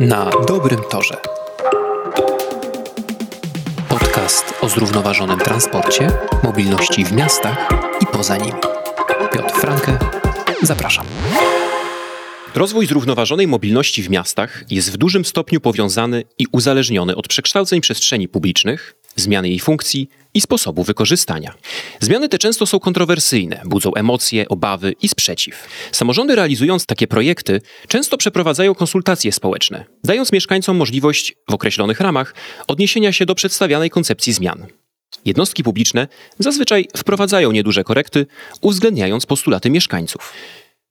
Na dobrym torze. Podcast o zrównoważonym transporcie, mobilności w miastach i poza nimi. Piotr Franke, zapraszam. Rozwój zrównoważonej mobilności w miastach jest w dużym stopniu powiązany i uzależniony od przekształceń przestrzeni publicznych, zmiany jej funkcji i sposobu wykorzystania. Zmiany te często są kontrowersyjne, budzą emocje, obawy i sprzeciw. Samorządy realizując takie projekty często przeprowadzają konsultacje społeczne, dając mieszkańcom możliwość w określonych ramach odniesienia się do przedstawianej koncepcji zmian. Jednostki publiczne zazwyczaj wprowadzają nieduże korekty, uwzględniając postulaty mieszkańców.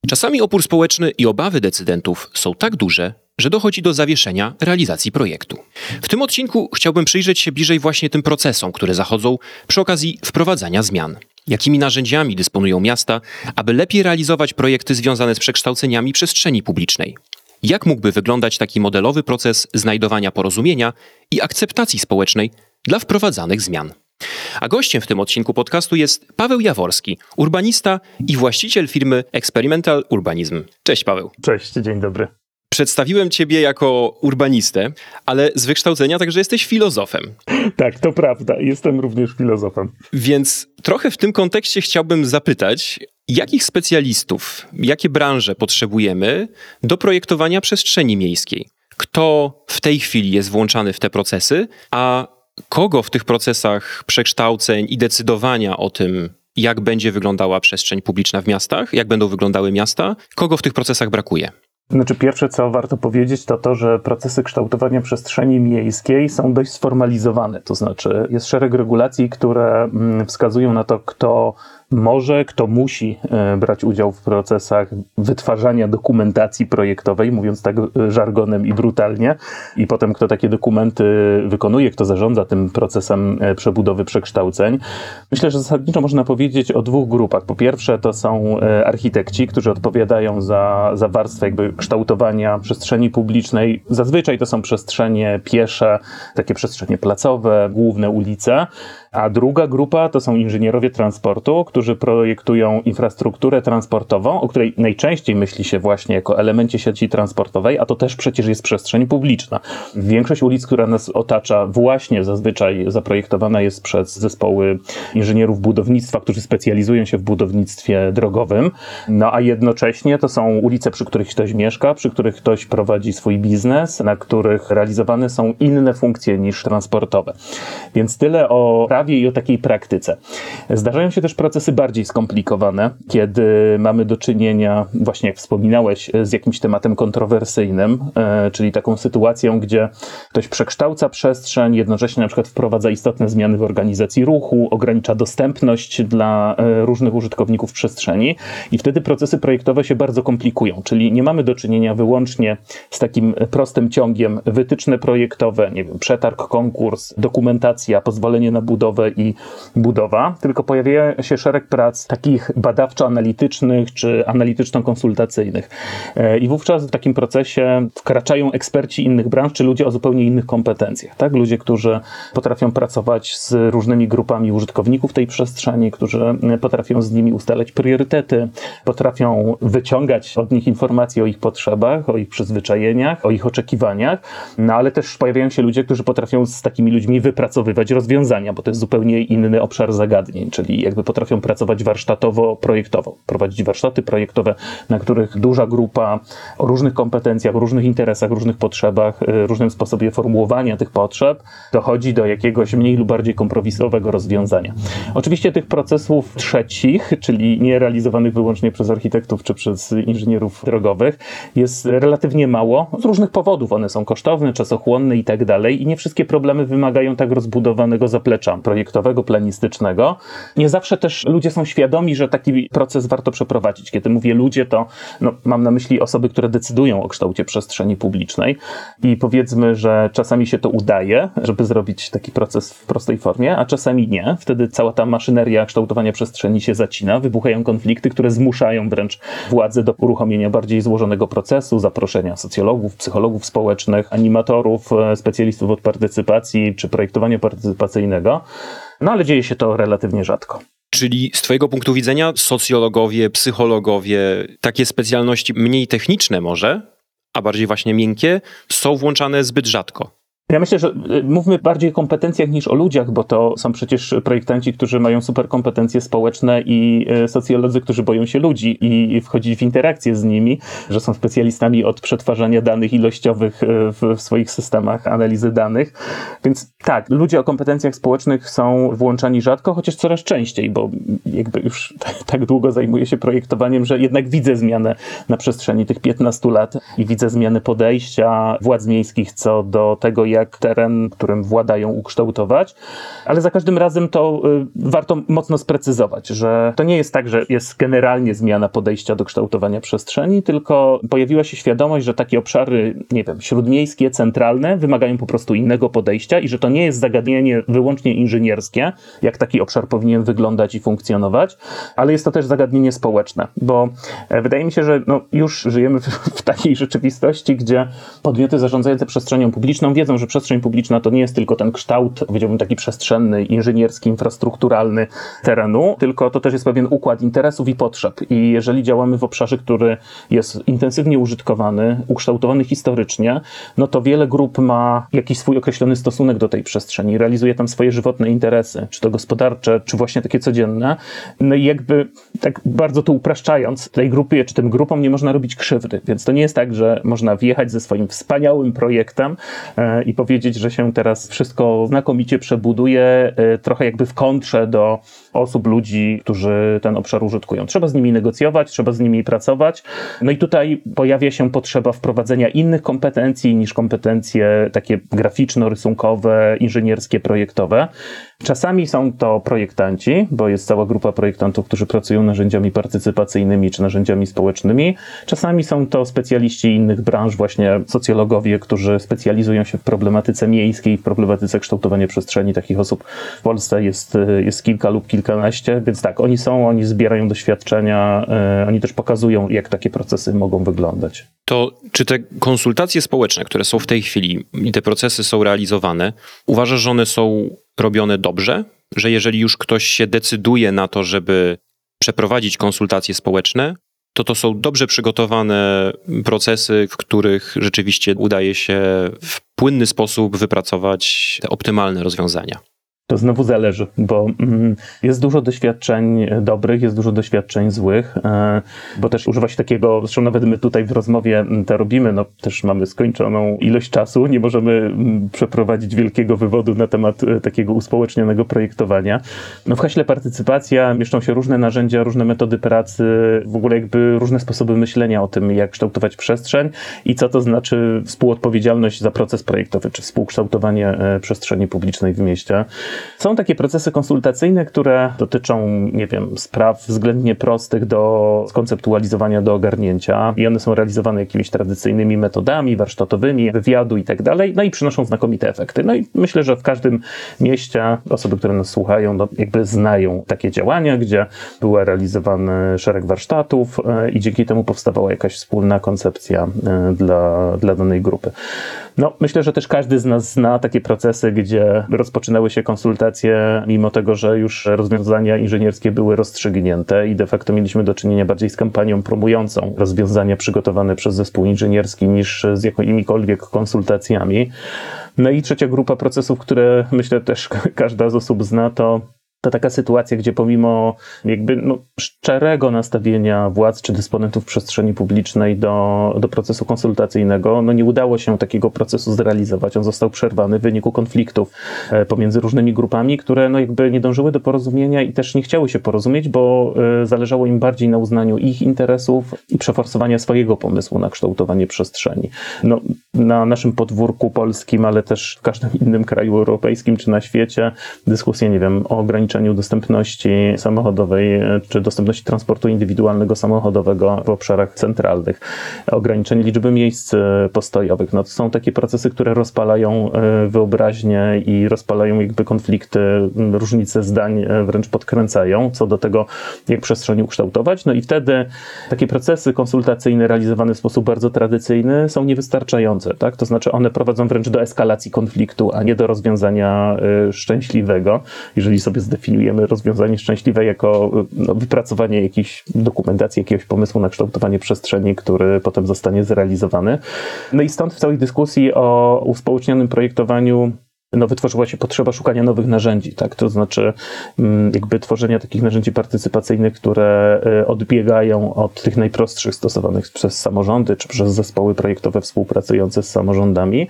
Czasami opór społeczny i obawy decydentów są tak duże, że dochodzi do zawieszenia realizacji projektu. W tym odcinku chciałbym przyjrzeć się bliżej właśnie tym procesom, które zachodzą przy okazji wprowadzania zmian. Jakimi narzędziami dysponują miasta, aby lepiej realizować projekty związane z przekształceniami przestrzeni publicznej? Jak mógłby wyglądać taki modelowy proces znajdowania porozumienia i akceptacji społecznej dla wprowadzanych zmian? A gościem w tym odcinku podcastu jest Paweł Jaworski, urbanista i właściciel firmy Experimental Urbanism. Cześć Paweł. Cześć, dzień dobry. Przedstawiłem ciebie jako urbanistę, ale z wykształcenia także jesteś filozofem. Tak, to prawda. Jestem również filozofem. Więc trochę w tym kontekście chciałbym zapytać, jakich specjalistów, jakie branże potrzebujemy do projektowania przestrzeni miejskiej? Kto w tej chwili jest włączany w te procesy, a kogo w tych procesach przekształceń i decydowania o tym, jak będzie wyglądała przestrzeń publiczna w miastach, jak będą wyglądały miasta, kogo w tych procesach brakuje? Znaczy, pierwsze, co warto powiedzieć, to to, że procesy kształtowania przestrzeni miejskiej są dość sformalizowane. To znaczy, jest szereg regulacji, które mm, wskazują na to, kto może, kto musi e, brać udział w procesach wytwarzania dokumentacji projektowej, mówiąc tak e, żargonem i brutalnie, i potem kto takie dokumenty wykonuje, kto zarządza tym procesem e, przebudowy, przekształceń. Myślę, że zasadniczo można powiedzieć o dwóch grupach. Po pierwsze, to są architekci, którzy odpowiadają za, za warstwę jakby kształtowania przestrzeni publicznej. Zazwyczaj to są przestrzenie piesze, takie przestrzenie placowe, główne ulice. A druga grupa to są inżynierowie transportu, którzy projektują infrastrukturę transportową, o której najczęściej myśli się właśnie jako elemencie sieci transportowej, a to też przecież jest przestrzeń publiczna. Większość ulic, która nas otacza, właśnie zazwyczaj zaprojektowana jest przez zespoły inżynierów budownictwa, którzy specjalizują się w budownictwie drogowym. No a jednocześnie to są ulice, przy których ktoś mieszka, przy których ktoś prowadzi swój biznes, na których realizowane są inne funkcje niż transportowe. Więc tyle o prawie i o takiej praktyce. Zdarzają się też procesy bardziej skomplikowane, kiedy mamy do czynienia, właśnie jak wspominałeś, z jakimś tematem kontrowersyjnym, e, czyli taką sytuacją, gdzie ktoś przekształca przestrzeń, jednocześnie na przykład wprowadza istotne zmiany w organizacji ruchu, ogranicza dostępność dla e, różnych użytkowników przestrzeni i wtedy procesy projektowe się bardzo komplikują, czyli nie mamy do czynienia wyłącznie z takim prostym ciągiem wytyczne projektowe, nie wiem, przetarg, konkurs, dokumentacja, pozwolenie na budowę, budowę i budowa, tylko pojawia się szereg prac takich badawczo-analitycznych czy analityczno-konsultacyjnych. E, I wówczas w takim procesie wkraczają eksperci innych branż, czy ludzie o zupełnie innych kompetencjach. Tak? Ludzie, którzy potrafią pracować z różnymi grupami użytkowników tej przestrzeni, którzy potrafią z nimi ustalać priorytety, potrafią wyciągać od nich informacje o ich potrzebach, o ich przyzwyczajeniach, o ich oczekiwaniach, no ale też pojawiają się ludzie, którzy potrafią z takimi ludźmi wypracowywać rozwiązania, bo to jest zupełnie inny obszar zagadnień, czyli jakby potrafią pracować warsztatowo-projektowo, prowadzić warsztaty projektowe, na których duża grupa o różnych kompetencjach, różnych interesach, różnych potrzebach, y, różnym sposobie formułowania tych potrzeb dochodzi do jakiegoś mniej lub bardziej kompromisowego rozwiązania. Oczywiście tych procesów trzecich, czyli nie realizowanych wyłącznie przez architektów czy przez inżynierów drogowych, jest relatywnie mało z różnych powodów. One są kosztowne, czasochłonne i tak dalej i nie wszystkie problemy wymagają tak rozbudowanego zaplecza projektowego, planistycznego. Nie zawsze też ludzie są świadomi, że taki proces warto przeprowadzić. Kiedy mówię ludzie, to no, mam na myśli osoby, które decydują o kształcie przestrzeni publicznej i powiedzmy, że czasami się to udaje, żeby zrobić taki proces w prostej formie, a czasami nie. Wtedy cała ta maszyneria kształtowania przestrzeni się zacina, wybuchają konflikty, które zmuszają wręcz władze do uruchomienia bardziej złożonego procesu, zaproszenia socjologów, psychologów społecznych, animatorów, e, specjalistów od partycypacji czy projektowania partycypacyjnego. No ale dzieje się to relatywnie rzadko. Czyli z Twojego punktu widzenia socjologowie, psychologowie, takie specjalności mniej techniczne może, a bardziej właśnie miękkie, są włączane zbyt rzadko. Ja myślę, że y, mówmy bardziej o kompetencjach niż o ludziach, bo to są przecież projektanci, którzy mają super kompetencje społeczne i y, socjolodzy, którzy boją się ludzi i wchodzić w interakcję z nimi, że są specjalistami od przetwarzania danych ilościowych y, w, swoich systemach analizy danych. Więc tak, ludzie o kompetencjach społecznych są włączani rzadko, chociaż coraz częściej, bo jakby już tak długo zajmuję się projektowaniem, że jednak widzę zmianę na przestrzeni tych 15 lat i widzę zmiany podejścia władz miejskich co do tego, jak jak teren, którym władają, ukształtować, ale za każdym razem to y, warto mocno sprecyzować, że to nie jest tak, że jest generalnie zmiana podejścia do kształtowania przestrzeni, tylko pojawiła się świadomość, że takie obszary, nie wiem, śródmiejskie, centralne wymagają po prostu innego podejścia i że to nie jest zagadnienie wyłącznie inżynierskie, jak taki obszar powinien wyglądać i funkcjonować, ale jest to też zagadnienie społeczne, bo e, wydaje mi się, że no, już żyjemy w, w takiej rzeczywistości, gdzie podmioty zarządzające przestrzenią publiczną wiedzą, że że przestrzeń publiczna to nie jest tylko ten kształt, powiedziałbym taki przestrzenny, inżynierski, infrastrukturalny terenu, tylko to też jest pewien układ interesów i potrzeb. I jeżeli działamy w obszarze, który jest intensywnie użytkowany, ukształtowany historycznie, no to wiele grup ma jakiś swój określony stosunek do tej przestrzeni, realizuje tam swoje żywotne interesy, czy to gospodarcze, czy właśnie takie codzienne. No i jakby tak bardzo to upraszczając, tej grupie, czy tym grupom nie można robić krzywdy. Więc to nie jest tak, że można wjechać ze swoim wspaniałym projektem e, i powiedzieć, że się teraz wszystko znakomicie przebuduje, e, trochę jakby w kontrze do osób, ludzi, którzy ten obszar użytkują. Trzeba z nimi negocjować, trzeba z nimi pracować. No i tutaj pojawia się potrzeba wprowadzenia innych kompetencji niż kompetencje takie graficzno-rysunkowe, inżynierskie, projektowe. Czasami są to projektanci, bo jest cała grupa projektantów, którzy pracują narzędziami partycypacyjnymi czy narzędziami społecznymi. Czasami są to specjaliści innych branż, właśnie socjologowie, którzy specjalizują się w problematyce miejskiej, w problematyce kształtowania przestrzeni. Takich osób w Polsce jest, jest kilka lub kilkanaście, więc tak, oni są, oni zbierają doświadczenia, e, oni też pokazują, jak takie procesy mogą wyglądać. To czy te konsultacje społeczne, które są w tej chwili i te procesy są realizowane, uważasz, że one są robione dobrze, że jeżeli już ktoś się decyduje na to, żeby przeprowadzić konsultacje społeczne, to to są dobrze przygotowane procesy, w których rzeczywiście udaje się w płynny sposób wypracować te optymalne rozwiązania. To znowu zależy, bo mm, jest dużo doświadczeń dobrych, jest dużo doświadczeń złych, e, bo też używa się takiego, zresztą nawet my tutaj w rozmowie mm, to robimy, no też mamy skończoną ilość czasu, nie możemy mm, przeprowadzić wielkiego wywodu na temat e, takiego uspołecznionego projektowania. No w haśle partycypacja mieszczą się różne narzędzia, różne metody pracy, w ogóle jakby różne sposoby myślenia o tym, jak kształtować przestrzeń i co to znaczy współodpowiedzialność za proces projektowy, czy współkształtowanie e, przestrzeni publicznej w mieście. Są takie procesy konsultacyjne, które dotyczą, nie wiem, spraw względnie prostych do skonceptualizowania, do ogarnięcia i one są realizowane jakimiś tradycyjnymi metodami warsztatowymi, wywiadu i tak dalej, no i przynoszą znakomite efekty. No i myślę, że w każdym mieście osoby, które nas słuchają, no jakby znają takie działania, gdzie była realizowany szereg warsztatów e, i dzięki temu powstawała jakaś wspólna koncepcja e, dla, dla danej grupy. No, myślę, że też każdy z nas zna takie procesy, gdzie rozpoczynały się konsultacje, mimo tego, że już rozwiązania inżynierskie były rozstrzygnięte i de facto mieliśmy do czynienia bardziej z kampanią promującą rozwiązania przygotowane przez zespół inżynierski niż z jakimikolwiek konsultacjami. No i trzecia grupa procesów, które myślę też każda z osób zna, to to taka sytuacja, gdzie pomimo jakby no, szczerego nastawienia władz czy dysponentów przestrzeni publicznej do, do procesu konsultacyjnego, no nie udało się takiego procesu zrealizować. On został przerwany w wyniku konfliktów e, pomiędzy różnymi grupami, które no jakby nie dążyły do porozumienia i też nie chciały się porozumieć, bo e, zależało im bardziej na uznaniu ich interesów i przeforsowania swojego pomysłu na kształtowanie przestrzeni. No, na naszym podwórku polskim, ale też w każdym innym kraju europejskim czy na świecie dyskusje, nie wiem, o ograniczeniu ograniczeniu dostępności samochodowej czy dostępności transportu indywidualnego samochodowego w obszarach centralnych, ograniczenie liczby miejsc e, postojowych. No to są takie procesy, które rozpalają e, wyobraźnię i rozpalają jakby konflikty, różnice zdań e, wręcz podkręcają co do tego, jak przestrzeń ukształtować. No i wtedy takie procesy konsultacyjne realizowane w sposób bardzo tradycyjny są niewystarczające, tak? To znaczy one prowadzą wręcz do eskalacji konfliktu, a nie do rozwiązania szczęśliwego, jeżeli sobie zdefiniujemy definiujemy rozwiązanie szczęśliwe jako no, wypracowanie jakiejś dokumentacji, jakiegoś pomysłu na kształtowanie przestrzeni, który potem zostanie zrealizowany. No i stąd w całej dyskusji o uspołecznionym projektowaniu no, wytworzyła się potrzeba szukania nowych narzędzi, tak? To znaczy, mm, jakby tworzenia takich narzędzi partycypacyjnych, które e, odbiegają od tych najprostszych stosowanych przez samorządy czy przez zespoły projektowe współpracujące z samorządami.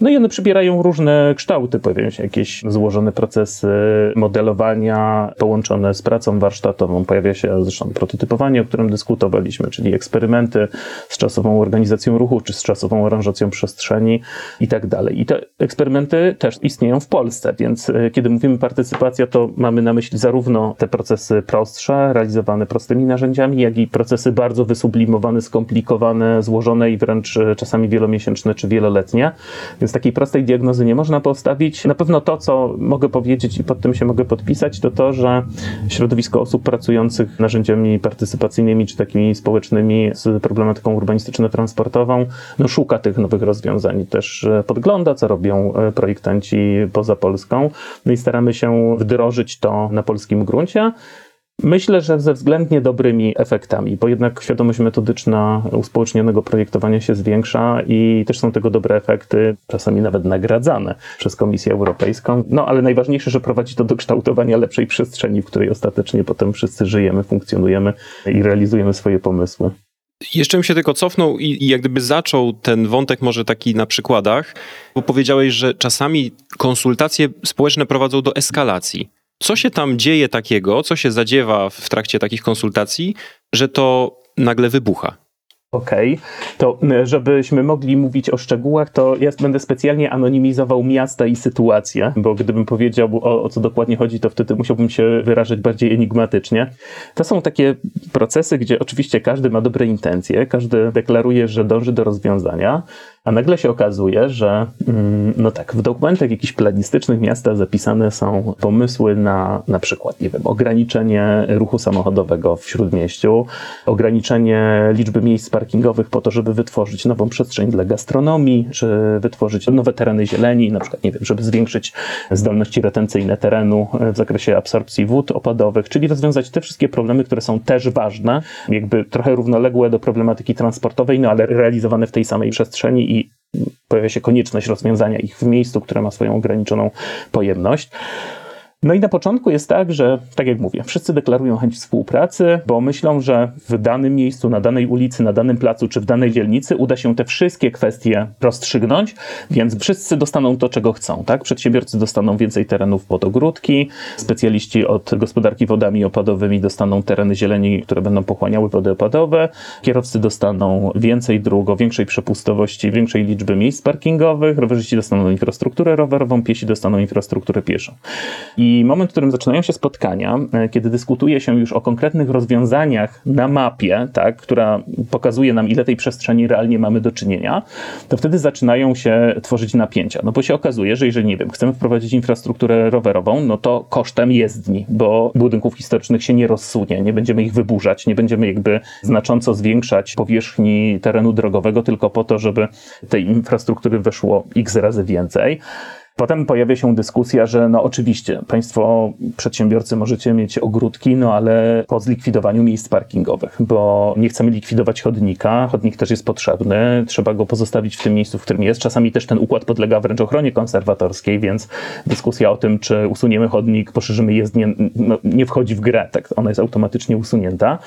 No i one przybierają różne kształty, pojawiają się jakieś złożone procesy modelowania połączone z pracą warsztatową. Pojawia się zresztą prototypowanie, o którym dyskutowaliśmy, czyli eksperymenty z czasową organizacją ruchu, czy z czasową aranżacją przestrzeni i tak dalej. I te eksperymenty też istnieją w Polsce, więc e, kiedy mówimy partycypacja, to mamy na myśli zarówno te procesy prostsze, realizowane prostymi narzędziami, jak i procesy bardzo wysublimowane, skomplikowane, złożone i wręcz e, czasami wielomiesięczne czy wieloletnie. Więc takiej prostej diagnozy nie można postawić. Na pewno to, co mogę powiedzieć i pod tym się mogę podpisać, to to, że środowisko osób pracujących narzędziami partycypacyjnymi czy takimi społecznymi z problematyką urbanistyczno-transportową, no szuka tych nowych rozwiązań, też e, podgląda, co robią projektanci poza Polską. No i staramy się wdrożyć to na polskim gruncie. Myślę, że ze względnie dobrymi efektami, bo jednak świadomość metodyczna uspołecznionego projektowania się zwiększa i też są tego dobre efekty, czasami nawet nagradzane przez Komisję Europejską. No ale najważniejsze, że prowadzi to do kształtowania lepszej przestrzeni, w której ostatecznie potem wszyscy żyjemy, funkcjonujemy i realizujemy swoje pomysły. Jeszcze bym się tylko cofnął i, i jak gdyby zaczął ten wątek może taki na przykładach, bo powiedziałeś, że czasami konsultacje społeczne prowadzą do eskalacji. Co się tam dzieje takiego, co się zadziewa w trakcie takich konsultacji, że to nagle wybucha? Okej, okay. to żebyśmy mogli mówić o szczegółach, to ja będę specjalnie anonimizował miasta i sytuacje, bo gdybym powiedział o, o, co dokładnie chodzi, to wtedy musiałbym się wyrażać bardziej enigmatycznie. To są takie procesy, gdzie oczywiście każdy ma dobre intencje, każdy deklaruje, że dąży do rozwiązania, a nagle się okazuje, że mm, no tak, w dokumentach jakichś planistycznych miasta zapisane są pomysły na na przykład, nie wiem, ograniczenie ruchu samochodowego w śródmieściu, ograniczenie liczby miejsc parkingowych po to, żeby wytworzyć nową przestrzeń dla gastronomii, czy wytworzyć nowe tereny zieleni, na przykład, nie wiem, żeby zwiększyć zdolności retencyjne terenu w zakresie absorpcji wód opadowych, czyli rozwiązać te wszystkie problemy, które są też ważne, jakby trochę równoległe do problematyki transportowej, no ale realizowane w tej samej przestrzeni i pojawia się konieczność rozwiązania ich w miejscu, które ma swoją ograniczoną pojemność. No i na początku jest tak, że, tak jak mówię, wszyscy deklarują chęć współpracy, bo myślą, że w danym miejscu, na danej ulicy, na danym placu czy w danej dzielnicy uda się te wszystkie kwestie rozstrzygnąć, więc wszyscy dostaną to, czego chcą. Tak? Przedsiębiorcy dostaną więcej terenów pod ogródki, specjaliści od gospodarki wodami opadowymi dostaną tereny zieleni, które będą pochłaniały wody opadowe, kierowcy dostaną więcej dróg o większej przepustowości, większej liczby miejsc parkingowych, rowerzyści dostaną infrastrukturę rowerową, piesi dostaną infrastrukturę pieszą. I i moment, w którym zaczynają się spotkania, e, kiedy dyskutuje się już o konkretnych rozwiązaniach na mapie, tak, która pokazuje nam, ile tej przestrzeni realnie mamy do czynienia, to wtedy zaczynają się tworzyć napięcia. No bo się okazuje, że jeżeli, nie wiem, chcemy wprowadzić infrastrukturę rowerową, no to kosztem jezdni, bo budynków historycznych się nie rozsunie, nie będziemy ich wyburzać, nie będziemy jakby znacząco zwiększać powierzchni terenu drogowego tylko po to, żeby tej infrastruktury weszło x razy więcej. Potem pojawia się dyskusja, że no oczywiście Państwo przedsiębiorcy możecie mieć ogródki, no ale po zlikwidowaniu miejsc parkingowych, bo nie chcemy likwidować chodnika, chodnik też jest potrzebny, trzeba go pozostawić w tym miejscu, w którym jest. Czasami też ten układ podlega wręcz ochronie konserwatorskiej, więc dyskusja o tym, czy usuniemy chodnik, poszerzymy jezdnię, no, nie wchodzi w grę, tak, ona jest automatycznie usunięta.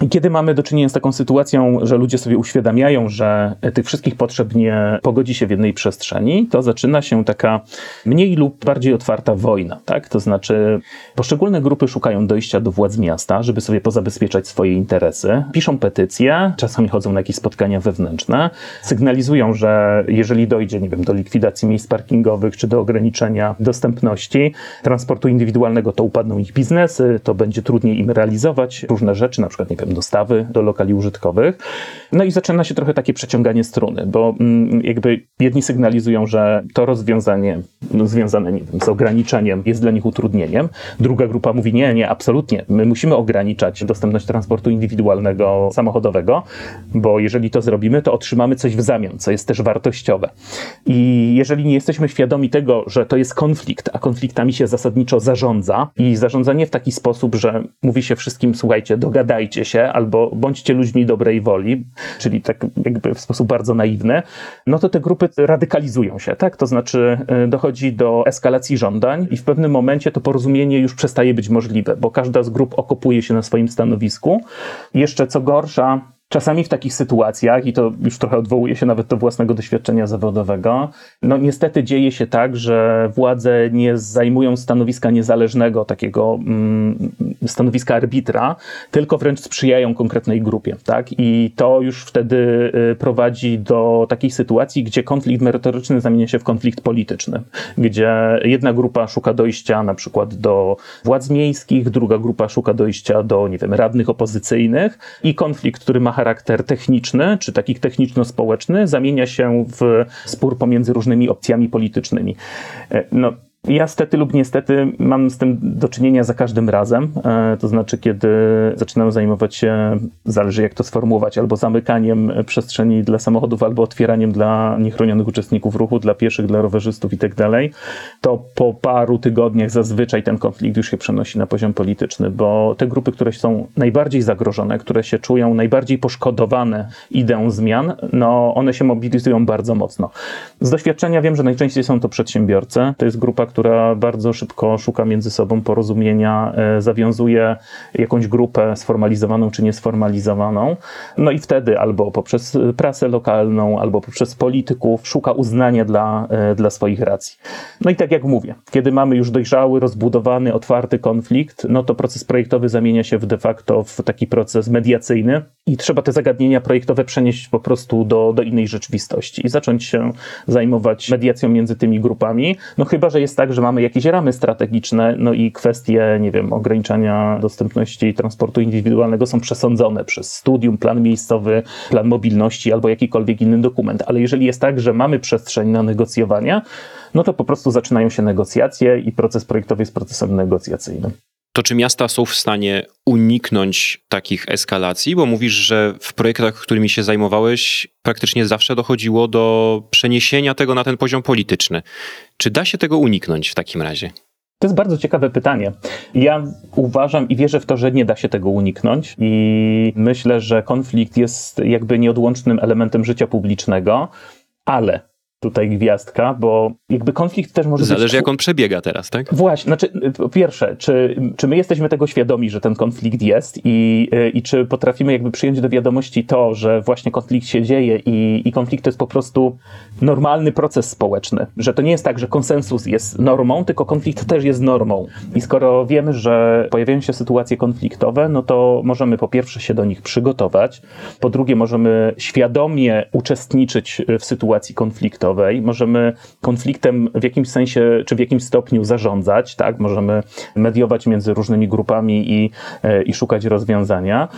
I kiedy mamy do czynienia z taką sytuacją, że ludzie sobie uświadamiają, że tych wszystkich potrzeb nie pogodzi się w jednej przestrzeni, to zaczyna się taka mniej lub bardziej otwarta wojna, tak? To znaczy poszczególne grupy szukają dojścia do władz miasta, żeby sobie pozabezpieczać swoje interesy, piszą petycje, czasami chodzą na jakieś spotkania wewnętrzne, sygnalizują, że jeżeli dojdzie, nie wiem, do likwidacji miejsc parkingowych czy do ograniczenia dostępności transportu indywidualnego, to upadną ich biznesy, to będzie trudniej im realizować różne rzeczy, na przykład, nie wiem, dostawy do lokali użytkowych. No i zaczyna się trochę takie przeciąganie struny, bo mm, jakby jedni sygnalizują, że to rozwiązanie no, związane nie wiem, z ograniczeniem jest dla nich utrudnieniem. Druga grupa mówi nie, nie, absolutnie. My musimy ograniczać dostępność transportu indywidualnego, samochodowego, bo jeżeli to zrobimy, to otrzymamy coś w zamian, co jest też wartościowe. I jeżeli nie jesteśmy świadomi tego, że to jest konflikt, a konfliktami się zasadniczo zarządza i zarządzanie w taki sposób, że mówi się wszystkim, słuchajcie, dogadajcie się albo bądźcie ludźmi dobrej woli, czyli tak jakby w sposób bardzo naiwny, no to te grupy radykalizują się, tak? To znaczy y, dochodzi do eskalacji żądań i w pewnym momencie to porozumienie już przestaje być możliwe, bo każda z grup okopuje się na swoim stanowisku. Jeszcze co gorsza, Czasami w takich sytuacjach, i to już trochę odwołuje się nawet do własnego doświadczenia zawodowego, no niestety dzieje się tak, że władze nie zajmują stanowiska niezależnego, takiego mm, stanowiska arbitra, tylko wręcz sprzyjają konkretnej grupie. Tak? I to już wtedy y, prowadzi do takiej sytuacji, gdzie konflikt merytoryczny zamienia się w konflikt polityczny, gdzie jedna grupa szuka dojścia na przykład do władz miejskich, druga grupa szuka dojścia do, nie wiem, radnych opozycyjnych i konflikt, który ma charakter techniczny, czy taki techniczno-społeczny, zamienia się w spór pomiędzy różnymi opcjami politycznymi. E, no, ja stety lub niestety mam z tym do czynienia za każdym razem. E, to znaczy, kiedy zaczynam zajmować się, zależy jak to sformułować, albo zamykaniem przestrzeni dla samochodów, albo otwieraniem dla niechronionych uczestników ruchu, dla pieszych, dla rowerzystów i tak to po paru tygodniach zazwyczaj ten konflikt już się przenosi na poziom polityczny, bo te grupy, które są najbardziej zagrożone, które się czują najbardziej poszkodowane ideą zmian, no one się mobilizują bardzo mocno. Z doświadczenia wiem, że najczęściej są to przedsiębiorcy. To jest grupa, która bardzo szybko szuka między sobą porozumienia, e, zawiązuje jakąś grupę sformalizowaną czy niesformalizowaną. No i wtedy albo poprzez prasę lokalną, albo poprzez polityków szuka uznania dla, e, dla swoich racji. No i tak jak mówię, kiedy mamy już dojrzały, rozbudowany, otwarty konflikt, no to proces projektowy zamienia się w de facto w taki proces mediacyjny i trzeba te zagadnienia projektowe przenieść po prostu do, do innej rzeczywistości i zacząć się zajmować mediacją między tymi grupami. No chyba, że jest tak, że mamy jakieś ramy strategiczne, no i kwestie, nie wiem, ograniczania dostępności transportu indywidualnego są przesądzone przez studium, plan miejscowy, plan mobilności albo jakikolwiek inny dokument. Ale jeżeli jest tak, że mamy przestrzeń na negocjowania, no to po prostu zaczynają się negocjacje i proces projektowy jest procesem negocjacyjnym to czy miasta są w stanie uniknąć takich eskalacji? Bo mówisz, że w projektach, którymi się zajmowałeś, praktycznie zawsze dochodziło do przeniesienia tego na ten poziom polityczny. Czy da się tego uniknąć w takim razie? To jest bardzo ciekawe pytanie. Ja uważam i wierzę w to, że nie da się tego uniknąć, i myślę, że konflikt jest jakby nieodłącznym elementem życia publicznego, ale tutaj gwiazdka, bo jakby konflikt też może Zależy być... jak on przebiega teraz, tak? Właśnie, znaczy po pierwsze, czy, czy my jesteśmy tego świadomi, że ten konflikt jest i, i czy potrafimy jakby przyjąć do wiadomości to, że właśnie konflikt się dzieje i, i konflikt to jest po prostu normalny proces społeczny, że to nie jest tak, że konsensus jest normą, tylko konflikt też jest normą. I skoro wiemy, że pojawiają się sytuacje konfliktowe, no to możemy po pierwsze się do nich przygotować, po drugie możemy świadomie uczestniczyć w sytuacji możemy konfliktem w jakimś sensie czy w jakimś stopniu zarządzać, tak? Możemy mediować między różnymi grupami i, e, i szukać rozwiązania.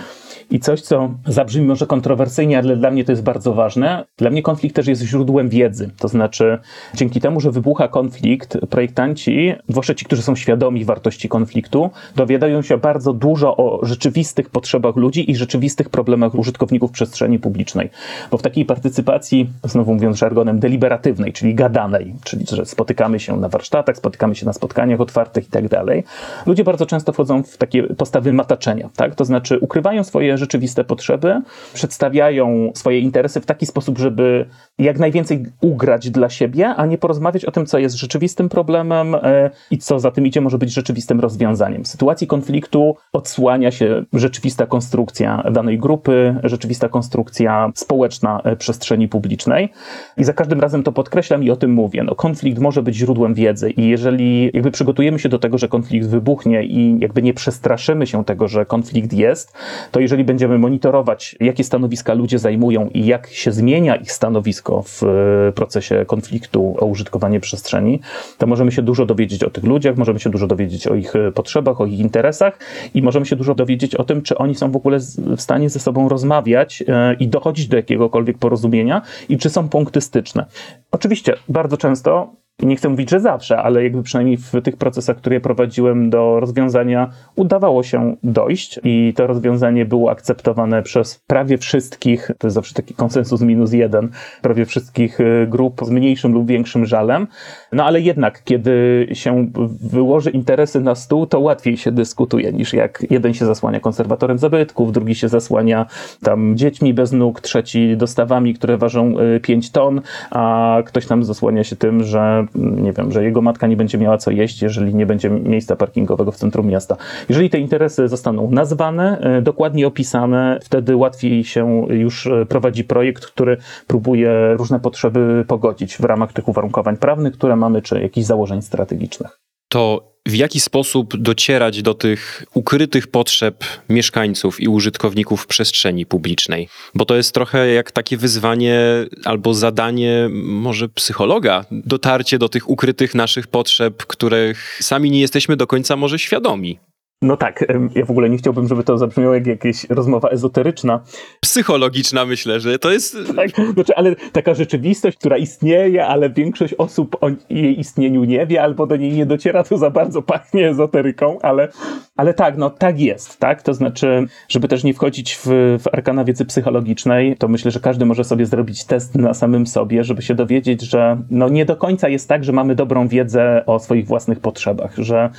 I coś, co zabrzmi może kontrowersyjnie, ale dla mnie to jest bardzo ważne. Dla mnie konflikt też jest źródłem wiedzy. To znaczy, dzięki temu, że wybucha konflikt, projektanci, zwłaszcza ci, którzy są świadomi wartości konfliktu, dowiadają się bardzo dużo o rzeczywistych potrzebach ludzi i rzeczywistych problemach użytkowników przestrzeni publicznej. Bo w takiej partycypacji, znowu mówiąc żargonem, deliberatywnej, czyli gadanej, czyli że spotykamy się na warsztatach, spotykamy się na spotkaniach otwartych i tak dalej, ludzie bardzo często wchodzą w takie postawy mataczenia, tak? To znaczy ukrywają swoje rzeczywiste potrzeby, przedstawiają swoje interesy w taki sposób, żeby jak najwięcej ugrać dla siebie, a nie porozmawiać o tym, co jest rzeczywistym problemem e, i co za tym idzie może być rzeczywistym rozwiązaniem. W sytuacji konfliktu odsłania się rzeczywista konstrukcja danej grupy, rzeczywista konstrukcja społeczna e, przestrzeni publicznej i za każdym razem to podkreślam i o tym mówię. No, konflikt może być źródłem wiedzy i jeżeli jakby przygotujemy się do tego, że konflikt wybuchnie i jakby nie przestraszymy się tego, że konflikt jest, to jeżeli będziemy monitorować, jakie stanowiska ludzie zajmują i jak się zmienia ich stanowisko w e, procesie konfliktu o użytkowanie przestrzeni, to możemy się dużo dowiedzieć o tych ludziach, możemy się dużo dowiedzieć o ich e, potrzebach, o ich interesach i możemy się dużo dowiedzieć o tym, czy oni są w ogóle w stanie ze sobą rozmawiać e, i dochodzić do jakiegokolwiek porozumienia i czy są punkty styczne. Oczywiście bardzo często nie chcę mówić, że zawsze, ale jakby przynajmniej w tych procesach, które prowadziłem do rozwiązania, udawało się dojść i to rozwiązanie było akceptowane przez prawie wszystkich, to jest zawsze taki konsensus minus jeden, prawie wszystkich y, grup z mniejszym lub większym żalem. No ale jednak, kiedy się wyłoży interesy na stół, to łatwiej się dyskutuje niż jak jeden się zasłania konserwatorem zabytków, drugi się zasłania tam dziećmi bez nóg, trzeci dostawami, które ważą 5 y, ton, a ktoś tam zasłania się tym, że nie wiem, że jego matka nie będzie miała co jeść, jeżeli nie będzie miejsca parkingowego w centrum miasta. Jeżeli te interesy zostaną nazwane, e, dokładnie opisane, wtedy łatwiej się już e, prowadzi projekt, który próbuje różne potrzeby pogodzić w ramach tych uwarunkowań prawnych, które mamy, czy jakichś założeń strategicznych. To w jaki sposób docierać do tych ukrytych potrzeb mieszkańców i użytkowników przestrzeni publicznej. Bo to jest trochę jak takie wyzwanie albo zadanie może psychologa, dotarcie do tych ukrytych naszych potrzeb, których sami nie jesteśmy do końca może świadomi. No tak, ja w ogóle nie chciałbym, żeby to zabrzmiało jak jakaś rozmowa ezoteryczna. Psychologiczna myślę, że to jest... Tak, znaczy, ale taka rzeczywistość, która istnieje, ale większość osób o jej istnieniu nie wie, albo do niej nie dociera, to za bardzo pachnie ezoteryką, ale, ale tak, no tak jest, tak? To znaczy, żeby też nie wchodzić w, w arkana wiedzy psychologicznej, to myślę, że każdy może sobie zrobić test na samym sobie, żeby się dowiedzieć, że no nie do końca jest tak, że mamy dobrą wiedzę o swoich własnych potrzebach, że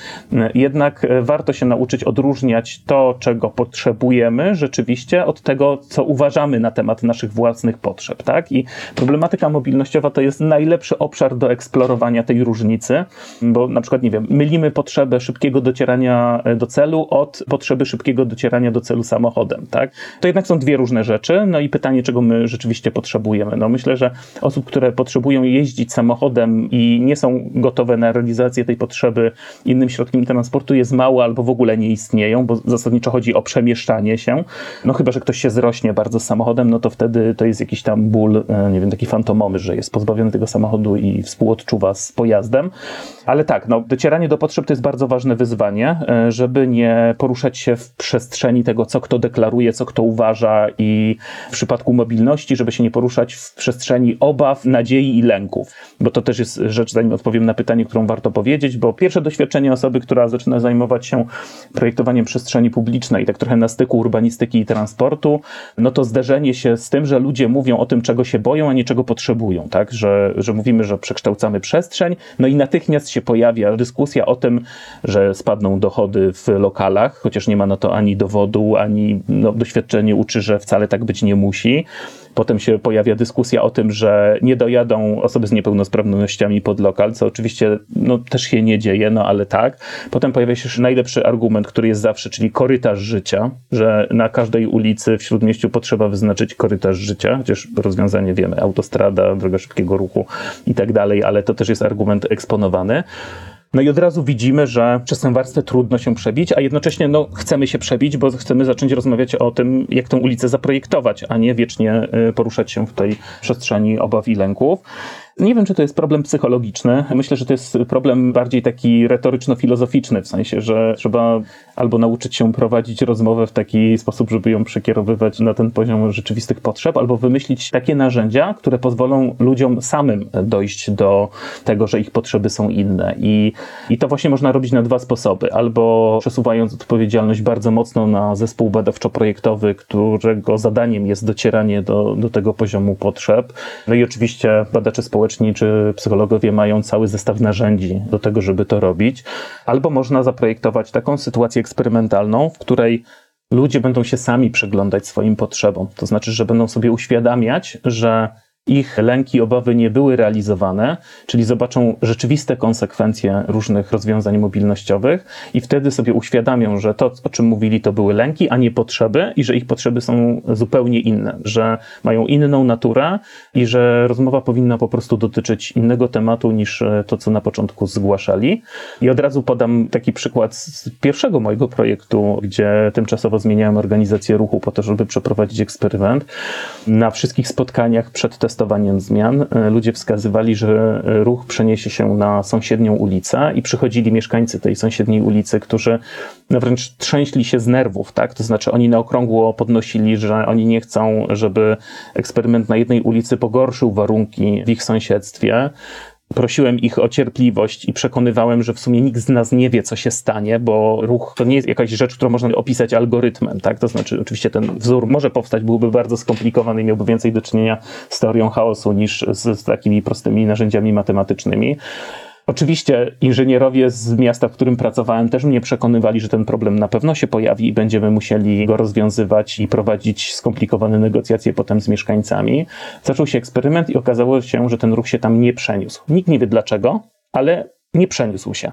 jednak warto się nauczyć odróżniać to, czego potrzebujemy rzeczywiście, od tego, co uważamy na temat naszych własnych potrzeb, tak? I problematyka mobilnościowa to jest najlepszy obszar do eksplorowania tej różnicy, bo na przykład, nie wiem, mylimy potrzebę szybkiego docierania do celu od potrzeby szybkiego docierania do celu samochodem, tak? To jednak są dwie różne rzeczy, no i pytanie, czego my rzeczywiście potrzebujemy. No myślę, że osób, które potrzebują jeździć samochodem i nie są gotowe na realizację tej potrzeby innym środkiem transportu jest mało albo w ogóle ogóle nie istnieją, bo zasadniczo chodzi o przemieszczanie się. No chyba, że ktoś się zrośnie bardzo samochodem, no to wtedy to jest jakiś tam ból, e, nie wiem, taki fantomowy, że jest pozbawiony tego samochodu i współodczuwa z pojazdem. Ale tak, no docieranie do potrzeb to jest bardzo ważne wyzwanie, e, żeby nie poruszać się w przestrzeni tego, co kto deklaruje, co kto uważa i w przypadku mobilności, żeby się nie poruszać w przestrzeni obaw, nadziei i lęków. Bo to też jest rzecz, zanim odpowiem na pytanie, którą warto powiedzieć, bo pierwsze doświadczenie osoby, która zaczyna zajmować się projektowaniem przestrzeni publicznej, tak trochę na styku urbanistyki i transportu, no to zderzenie się z tym, że ludzie mówią o tym, czego się boją, a nie czego potrzebują, tak? Że, że mówimy, że przekształcamy przestrzeń, no i natychmiast się pojawia dyskusja o tym, że spadną dochody w lokalach, chociaż nie ma na to ani dowodu, ani no, doświadczenie uczy, że wcale tak być nie musi. Potem się pojawia dyskusja o tym, że nie dojadą osoby z niepełnosprawnościami pod lokal, co oczywiście no, też się nie dzieje, no ale tak. Potem pojawia się najlepszy argument, który jest zawsze, czyli korytarz życia, że na każdej ulicy w Śródmieściu potrzeba wyznaczyć korytarz życia, chociaż rozwiązanie wiemy, autostrada, droga szybkiego ruchu i tak dalej, ale to też jest argument eksponowany. No i od razu widzimy, że przez tę warstwę trudno się przebić, a jednocześnie no, chcemy się przebić, bo chcemy zacząć rozmawiać o tym, jak tę ulicę zaprojektować, a nie wiecznie y, poruszać się w tej przestrzeni obaw i lęków. Nie wiem, czy to jest problem psychologiczny. Myślę, że to jest problem bardziej taki retoryczno-filozoficzny, w sensie, że trzeba albo nauczyć się prowadzić rozmowę w taki sposób, żeby ją przekierowywać na ten poziom rzeczywistych potrzeb, albo wymyślić takie narzędzia, które pozwolą ludziom samym dojść do tego, że ich potrzeby są inne. I, i to właśnie można robić na dwa sposoby. Albo przesuwając odpowiedzialność bardzo mocno na zespół badawczo-projektowy, którego zadaniem jest docieranie do, do tego poziomu potrzeb. No i oczywiście badacze społeczni społeczni czy psychologowie mają cały zestaw narzędzi do tego, żeby to robić, albo można zaprojektować taką sytuację eksperymentalną, w której ludzie będą się sami przyglądać swoim potrzebom. To znaczy, że będą sobie uświadamiać, że ich lęki, obawy nie były realizowane, czyli zobaczą rzeczywiste konsekwencje różnych rozwiązań mobilnościowych i wtedy sobie uświadamią, że to, o czym mówili, to były lęki, a nie potrzeby i że ich potrzeby są zupełnie inne, że mają inną naturę i że rozmowa powinna po prostu dotyczyć innego tematu niż e, to, co na początku zgłaszali. I od razu podam taki przykład z pierwszego mojego projektu, gdzie tymczasowo zmieniałem organizację ruchu po to, żeby przeprowadzić eksperyment. Na wszystkich spotkaniach przed testowaniem testowaniem zmian e, ludzie wskazywali, że e, ruch przeniesie się na sąsiednią ulicę i przychodzili mieszkańcy tej sąsiedniej ulicy, którzy no wręcz trzęśli się z nerwów, tak? To znaczy oni na okrągło podnosili, że oni nie chcą, żeby eksperyment na jednej ulicy pogorszył warunki w ich sąsiedztwie prosiłem ich o cierpliwość i przekonywałem, że w sumie nikt z nas nie wie, co się stanie, bo ruch to nie jest jakaś rzecz, którą można opisać algorytmem, tak? To znaczy, oczywiście ten wzór może powstać, byłby bardzo skomplikowany i miałby więcej do czynienia z teorią chaosu niż z, z takimi prostymi narzędziami matematycznymi. Oczywiście inżynierowie z miasta, w którym pracowałem, też mnie przekonywali, że ten problem na pewno się pojawi i będziemy musieli go rozwiązywać i prowadzić skomplikowane negocjacje potem z mieszkańcami. Zaczął się eksperyment i okazało się, że ten ruch się tam nie przeniósł. Nikt nie wie dlaczego, ale nie przeniósł się.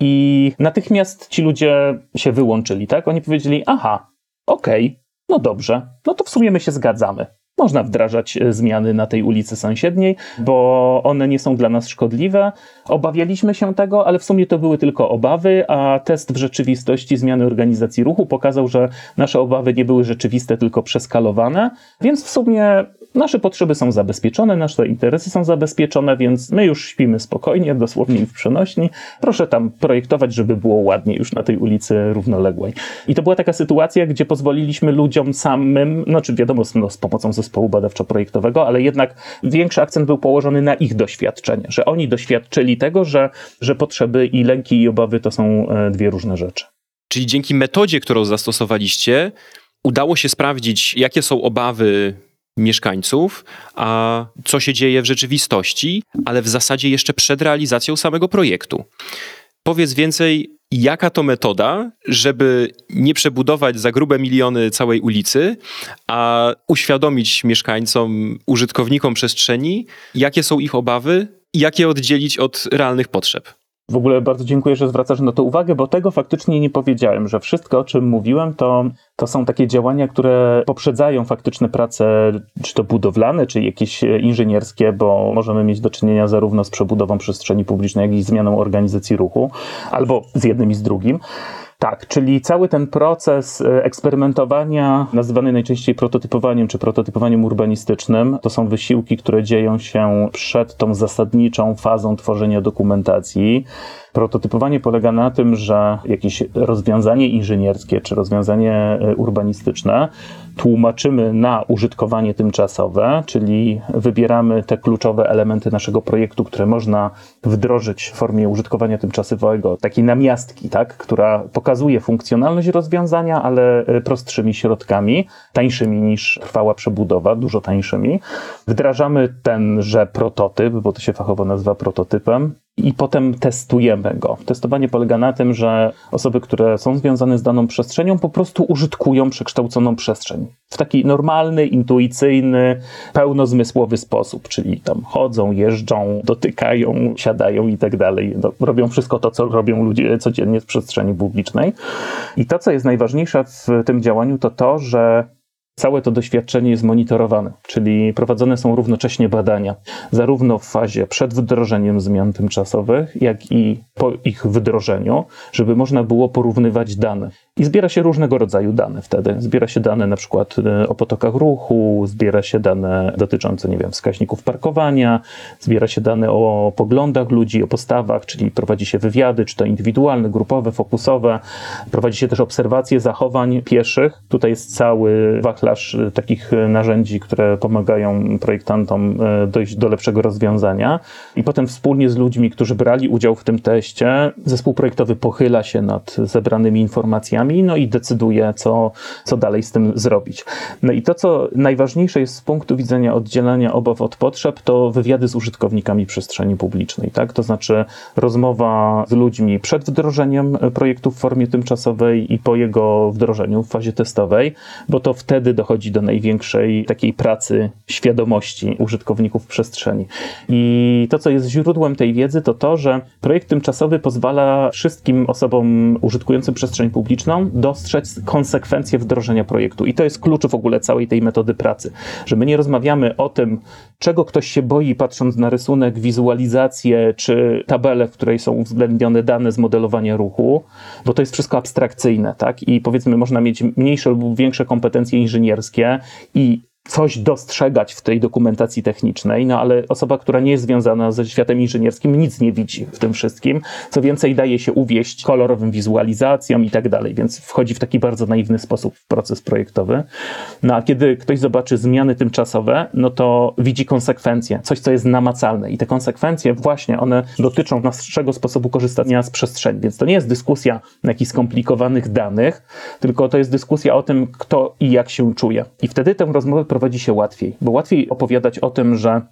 I natychmiast ci ludzie się wyłączyli, tak? Oni powiedzieli: Aha, okej, okay, no dobrze, no to w sumie my się zgadzamy można wdrażać e, zmiany na tej ulicy sąsiedniej, bo one nie są dla nas szkodliwe. Obawialiśmy się tego, ale w sumie to były tylko obawy, a test w rzeczywistości zmiany organizacji ruchu pokazał, że nasze obawy nie były rzeczywiste, tylko przeskalowane, więc w sumie nasze potrzeby są zabezpieczone, nasze interesy są zabezpieczone, więc my już śpimy spokojnie, dosłownie w przenośni. Proszę tam projektować, żeby było ładnie już na tej ulicy równoległej. I to była taka sytuacja, gdzie pozwoliliśmy ludziom samym, znaczy wiadomo, no, z pomocą zespołu badawczo-projektowego, ale jednak większy akcent był położony na ich doświadczenie, że oni doświadczyli tego, że, że potrzeby i lęki i obawy to są e, dwie różne rzeczy. Czyli dzięki metodzie, którą zastosowaliście, udało się sprawdzić, jakie są obawy mieszkańców, a co się dzieje w rzeczywistości, ale w zasadzie jeszcze przed realizacją samego projektu. Powiedz więcej, jaka to metoda, żeby nie przebudować za grube miliony całej ulicy, a uświadomić mieszkańcom, użytkownikom przestrzeni, jakie są ich obawy jak je oddzielić od realnych potrzeb. W ogóle bardzo dziękuję, że zwracasz na to uwagę, bo tego faktycznie nie powiedziałem, że wszystko, o czym mówiłem, to, to są takie działania, które poprzedzają faktyczne prace, czy to budowlane, czy jakieś inżynierskie, bo możemy mieć do czynienia zarówno z przebudową przestrzeni publicznej, jak i zmianą organizacji ruchu, albo z jednym i z drugim. Tak, czyli cały ten proces e, eksperymentowania, nazywany najczęściej prototypowaniem czy prototypowaniem urbanistycznym, to są wysiłki, które dzieją się przed tą zasadniczą fazą tworzenia dokumentacji. Prototypowanie polega na tym, że jakieś rozwiązanie inżynierskie czy rozwiązanie e, urbanistyczne tłumaczymy na użytkowanie tymczasowe, czyli wybieramy te kluczowe elementy naszego projektu, które można wdrożyć w formie użytkowania tymczasowego, takiej namiastki, tak, która pokazuje funkcjonalność rozwiązania, ale e, prostszymi środkami, tańszymi niż trwała przebudowa, dużo tańszymi. Wdrażamy tenże prototyp, bo to się fachowo nazywa prototypem, i potem testujemy go. Testowanie polega na tym, że osoby, które są związane z daną przestrzenią, po prostu użytkują przekształconą przestrzeń w taki normalny, intuicyjny, pełnozmysłowy sposób, czyli tam chodzą, jeżdżą, dotykają, siadają i tak dalej. No, robią wszystko to, co robią ludzie codziennie w przestrzeni publicznej. I to, co jest najważniejsze w tym działaniu, to to, że Całe to doświadczenie jest monitorowane, czyli prowadzone są równocześnie badania, zarówno w fazie przed wdrożeniem zmian tymczasowych, jak i po ich wdrożeniu, żeby można było porównywać dane. I zbiera się różnego rodzaju dane wtedy. Zbiera się dane na przykład e, o potokach ruchu, zbiera się dane dotyczące, nie wiem, wskaźników parkowania, zbiera się dane o poglądach ludzi, o postawach, czyli prowadzi się wywiady, czy to indywidualne, grupowe, fokusowe. Prowadzi się też obserwacje zachowań pieszych. Tutaj jest cały wachlarz e, takich e, narzędzi, które pomagają projektantom dojść do lepszego rozwiązania. I potem wspólnie z ludźmi, którzy brali udział w tym teście, zespół projektowy pochyla się nad zebranymi informacjami no i decyduje, co, co dalej z tym zrobić. No i to, co najważniejsze jest z punktu widzenia oddzielania obaw od potrzeb, to wywiady z użytkownikami przestrzeni publicznej, tak? To znaczy rozmowa z ludźmi przed wdrożeniem projektu w formie tymczasowej i po jego wdrożeniu w fazie testowej, bo to wtedy dochodzi do największej takiej pracy świadomości użytkowników przestrzeni. I to, co jest źródłem tej wiedzy, to to, że projekt tymczasowy pozwala wszystkim osobom użytkującym przestrzeń publiczną dostrzec konsekwencje wdrożenia projektu. I to jest klucz w ogóle całej tej metody pracy, że my nie rozmawiamy o tym, czego ktoś się boi, patrząc na rysunek, wizualizację czy tabelę, w której są uwzględnione dane z modelowania ruchu, bo to jest wszystko abstrakcyjne, tak? I powiedzmy, można mieć mniejsze lub większe kompetencje inżynierskie i coś dostrzegać w tej dokumentacji technicznej, no ale osoba, która nie jest związana ze światem inżynierskim, nic nie widzi w tym wszystkim. Co więcej, daje się uwieść kolorowym wizualizacjom i tak dalej, więc wchodzi w taki bardzo naiwny sposób w proces projektowy. No a kiedy ktoś zobaczy zmiany tymczasowe, no to widzi konsekwencje, coś, co jest namacalne. I te konsekwencje właśnie, one dotyczą naszego sposobu korzystania z przestrzeni. Więc to nie jest dyskusja na jakichś skomplikowanych danych, tylko to jest dyskusja o tym, kto i jak się czuje. I wtedy tę rozmowę prowadzi się łatwiej, bo łatwiej opowiadać o tym, że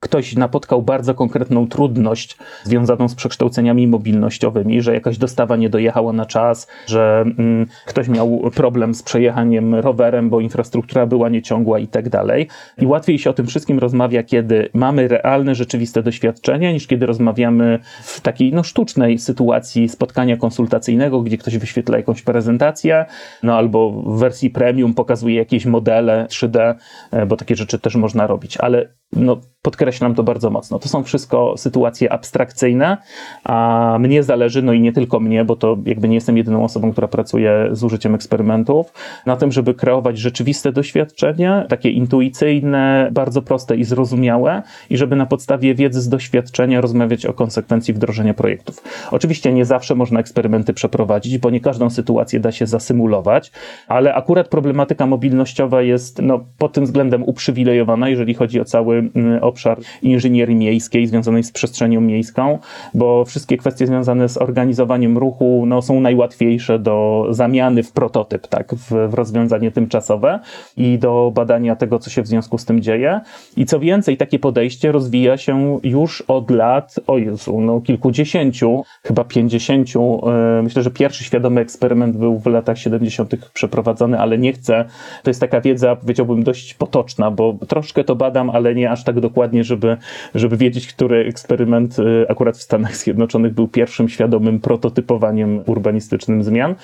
ktoś napotkał bardzo konkretną trudność związaną z przekształceniami mobilnościowymi, że jakaś dostawa nie dojechała na czas, że mm, ktoś miał problem z przejechaniem rowerem, bo infrastruktura była nieciągła i tak dalej. I łatwiej się o tym wszystkim rozmawia, kiedy mamy realne, rzeczywiste doświadczenie, niż kiedy rozmawiamy w takiej no, sztucznej sytuacji spotkania konsultacyjnego, gdzie ktoś wyświetla jakąś prezentację, no albo w wersji premium pokazuje jakieś modele 3D, e, bo takie rzeczy też można robić. Ale no, podkreślam to bardzo mocno. To są wszystko sytuacje abstrakcyjne, a mnie zależy, no i nie tylko mnie, bo to jakby nie jestem jedyną osobą, która pracuje z użyciem eksperymentów, na tym, żeby kreować rzeczywiste doświadczenie, takie intuicyjne, bardzo proste i zrozumiałe, i żeby na podstawie wiedzy z doświadczenia rozmawiać o konsekwencji wdrożenia projektów. Oczywiście nie zawsze można eksperymenty przeprowadzić, bo nie każdą sytuację da się zasymulować, ale akurat problematyka mobilnościowa jest no, pod tym względem uprzywilejowana, jeżeli chodzi o cały mm, obszar inżynierii miejskiej związanej z przestrzenią miejską, bo wszystkie kwestie związane z organizowaniem ruchu no, są najłatwiejsze do zamiany w prototyp, tak, w, w rozwiązanie tymczasowe i do badania tego, co się w związku z tym dzieje. I co więcej, takie podejście rozwija się już od lat, o Jezu, no kilkudziesięciu, chyba pięćdziesięciu. E, myślę, że pierwszy świadomy eksperyment był w latach 70. przeprowadzony, ale nie chcę. To jest taka wiedza, powiedziałbym, dość potoczna, bo troszkę to badam, ale nie aż tak dokładnie, żeby, żeby wiedzieć, który eksperyment y, akurat w Stanach Zjednoczonych był pierwszym świadomym prototypowaniem urbanistycznym zmian.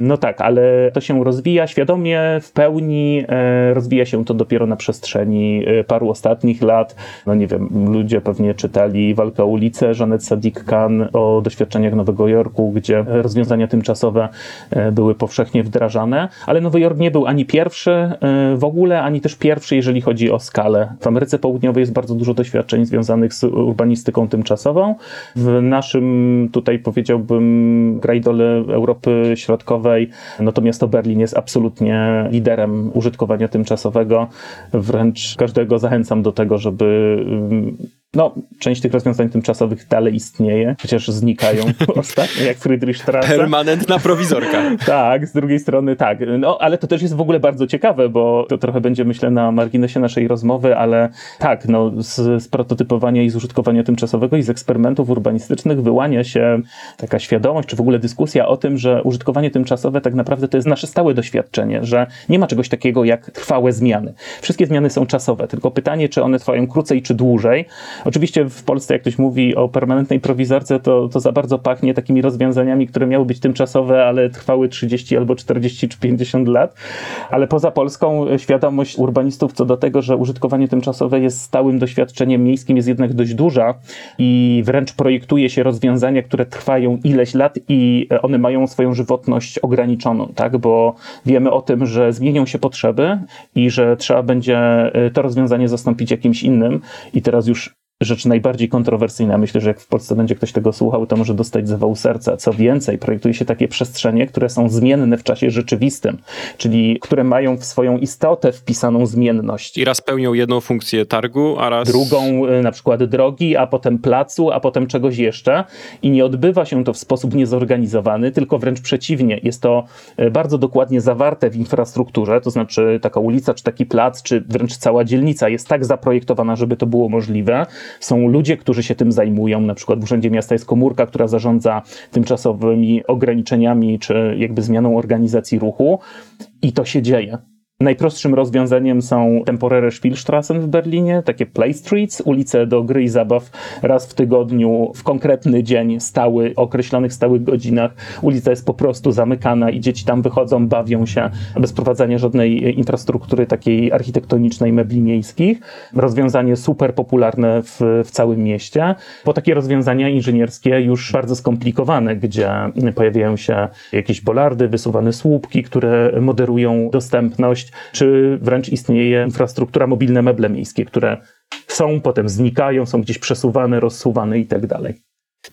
No tak, ale to się rozwija świadomie, w pełni e, rozwija się to dopiero na przestrzeni e, paru ostatnich lat. No nie wiem, ludzie pewnie czytali Walka o ulicę, Janet Sadiq Khan o doświadczeniach Nowego Jorku, gdzie rozwiązania tymczasowe e, były powszechnie wdrażane, ale Nowy Jork nie był ani pierwszy w ogóle, ani też pierwszy, jeżeli chodzi o skalę. W Ameryce Południowej jest bardzo dużo doświadczeń związanych z urbanistyką tymczasową. W naszym tutaj powiedziałbym grajdole Europy Środkowej, no to miasto Berlin jest absolutnie liderem użytkowania tymczasowego. Wręcz każdego zachęcam do tego, żeby no, część tych rozwiązań tymczasowych dalej istnieje, chociaż znikają ostatnio, jak Friedrichstrasse. Permanentna prowizorka. tak, z drugiej strony tak. No, ale to też jest w ogóle bardzo ciekawe, bo to trochę będzie, myślę, na marginesie naszej rozmowy, ale tak, no, z, z prototypowania i z użytkowania tymczasowego i z eksperymentów urbanistycznych wyłania się taka świadomość, czy w ogóle dyskusja o tym, że użytkowanie tymczasowe tak naprawdę to jest nasze stałe doświadczenie, że nie ma czegoś takiego jak trwałe zmiany. Wszystkie zmiany są czasowe, tylko pytanie, czy one trwają krócej czy dłużej. Oczywiście w Polsce, jak ktoś mówi o permanentnej prowizorce, to, to za bardzo pachnie takimi rozwiązaniami, które miały być tymczasowe, ale trwały 30 albo 40 czy 50 lat. Ale poza Polską świadomość urbanistów co do tego, że użytkowanie tymczasowe jest stałym doświadczeniem miejskim, jest jednak dość duża i wręcz projektuje się rozwiązania, które trwają ileś lat i one mają swoją żywotność ograniczoną, tak? Bo wiemy o tym, że zmienią się potrzeby i że trzeba będzie to rozwiązanie zastąpić jakimś innym i teraz już rzecz najbardziej kontrowersyjna. Myślę, że jak w Polsce będzie ktoś tego słuchał, to może dostać zawału serca. Co więcej, projektuje się takie przestrzenie, które są zmienne w czasie rzeczywistym, czyli które mają w swoją istotę wpisaną zmienność. I raz pełnią jedną funkcję targu, a raz... Drugą y, na przykład drogi, a potem placu, a potem czegoś jeszcze. I nie odbywa się to w sposób niezorganizowany, tylko wręcz przeciwnie. Jest to y, bardzo dokładnie zawarte w infrastrukturze, to znaczy taka ulica, czy taki plac, czy wręcz cała dzielnica jest tak zaprojektowana, żeby to było możliwe są ludzie, którzy się tym zajmują. Na przykład w Urzędzie Miasta jest komórka, która zarządza tymczasowymi ograniczeniami czy jakby zmianą organizacji ruchu. I to się dzieje. Najprostszym rozwiązaniem są temporary Spielstrassen w Berlinie, takie play streets, ulice do gry i zabaw raz w tygodniu, w konkretny dzień, stały, określonych stałych godzinach. Ulica jest po prostu zamykana i dzieci tam wychodzą, bawią się bez prowadzenia żadnej infrastruktury takiej architektonicznej mebli miejskich. Rozwiązanie super popularne w, w całym mieście. Po takie rozwiązania inżynierskie już bardzo skomplikowane, gdzie pojawiają się jakieś bolardy, wysuwane słupki, które moderują dostępność czy wręcz istnieje infrastruktura mobilne meble miejskie, które są, potem znikają, są gdzieś przesuwane, rozsuwane i tak dalej.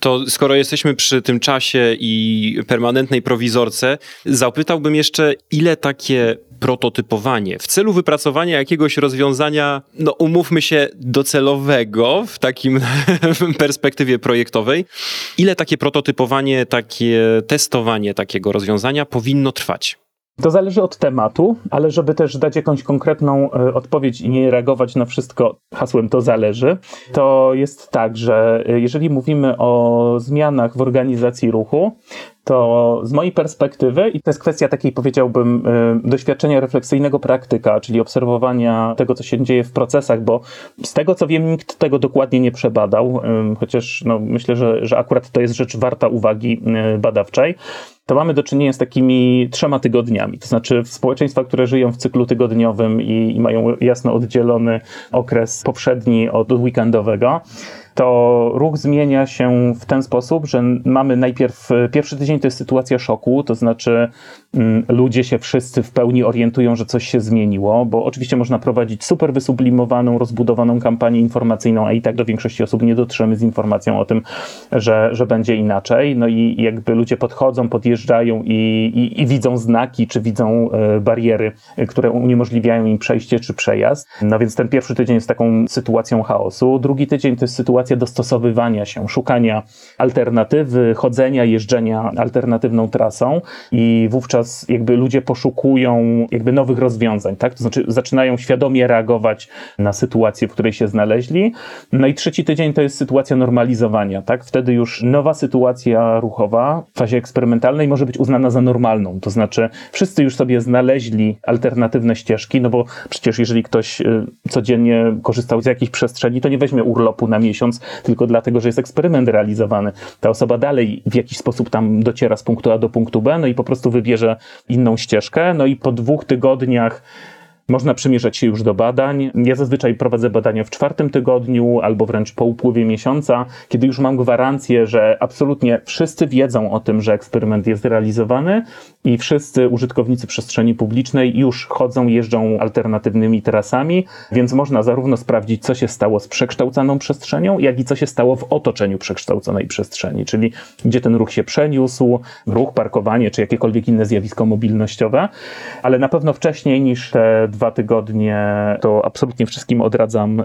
To skoro jesteśmy przy tym czasie i permanentnej prowizorce, zapytałbym jeszcze, ile takie prototypowanie w celu wypracowania jakiegoś rozwiązania, no umówmy się, docelowego w takim perspektywie projektowej, ile takie prototypowanie, takie testowanie takiego rozwiązania powinno trwać? To zależy od tematu, ale żeby też dać jakąś konkretną e, odpowiedź i nie reagować na wszystko hasłem to zależy, to jest tak, że e, jeżeli mówimy o zmianach w organizacji ruchu, to z mojej perspektywy, i to jest kwestia takiej, powiedziałbym, y, doświadczenia refleksyjnego praktyka, czyli obserwowania tego, co się dzieje w procesach, bo z tego co wiem, nikt tego dokładnie nie przebadał, chociaż no, myślę, że, że akurat to jest rzecz warta uwagi y, badawczej to mamy do czynienia z takimi trzema tygodniami. To znaczy, społeczeństwa, które żyją w cyklu tygodniowym i, i mają jasno oddzielony okres poprzedni od weekendowego, to ruch zmienia się w ten sposób, że mamy najpierw pierwszy tydzień to jest sytuacja szoku, to znaczy mm, ludzie się wszyscy w pełni orientują, że coś się zmieniło, bo oczywiście można prowadzić super wysublimowaną, rozbudowaną kampanię informacyjną, a i tak do większości osób nie dotrzemy z informacją o tym, że, że będzie inaczej. No i jakby ludzie podchodzą, podjeżdżają i, i, i widzą znaki, czy widzą e, bariery, które uniemożliwiają im przejście czy przejazd. No więc ten pierwszy tydzień jest taką sytuacją chaosu. Drugi tydzień to jest sytuacja sytuacja dostosowywania się, szukania alternatywy, chodzenia, jeżdżenia alternatywną trasą i wówczas jakby ludzie poszukują jakby nowych rozwiązań, tak? To znaczy zaczynają świadomie reagować na sytuację, w której się znaleźli. No i trzeci tydzień to jest sytuacja normalizowania, tak? Wtedy już nowa sytuacja ruchowa w fazie eksperymentalnej może być uznana za normalną, to znaczy wszyscy już sobie znaleźli alternatywne ścieżki, no bo przecież jeżeli ktoś y, codziennie korzystał z jakiejś przestrzeni, to nie weźmie urlopu na miesiąc tylko dlatego, że jest eksperyment realizowany. Ta osoba dalej w jakiś sposób tam dociera z punktu A do punktu B, no i po prostu wybierze inną ścieżkę, no i po dwóch tygodniach można przymierzać się już do badań. Ja zazwyczaj prowadzę badania w czwartym tygodniu albo wręcz po upływie miesiąca, kiedy już mam gwarancję, że absolutnie wszyscy wiedzą o tym, że eksperyment jest realizowany i wszyscy użytkownicy przestrzeni publicznej już chodzą, jeżdżą alternatywnymi trasami, więc można zarówno sprawdzić, co się stało z przekształcaną przestrzenią, jak i co się stało w otoczeniu przekształconej przestrzeni, czyli gdzie ten ruch się przeniósł, ruch, parkowanie czy jakiekolwiek inne zjawisko mobilnościowe, ale na pewno wcześniej niż te dwa tygodnie, to absolutnie wszystkim odradzam e,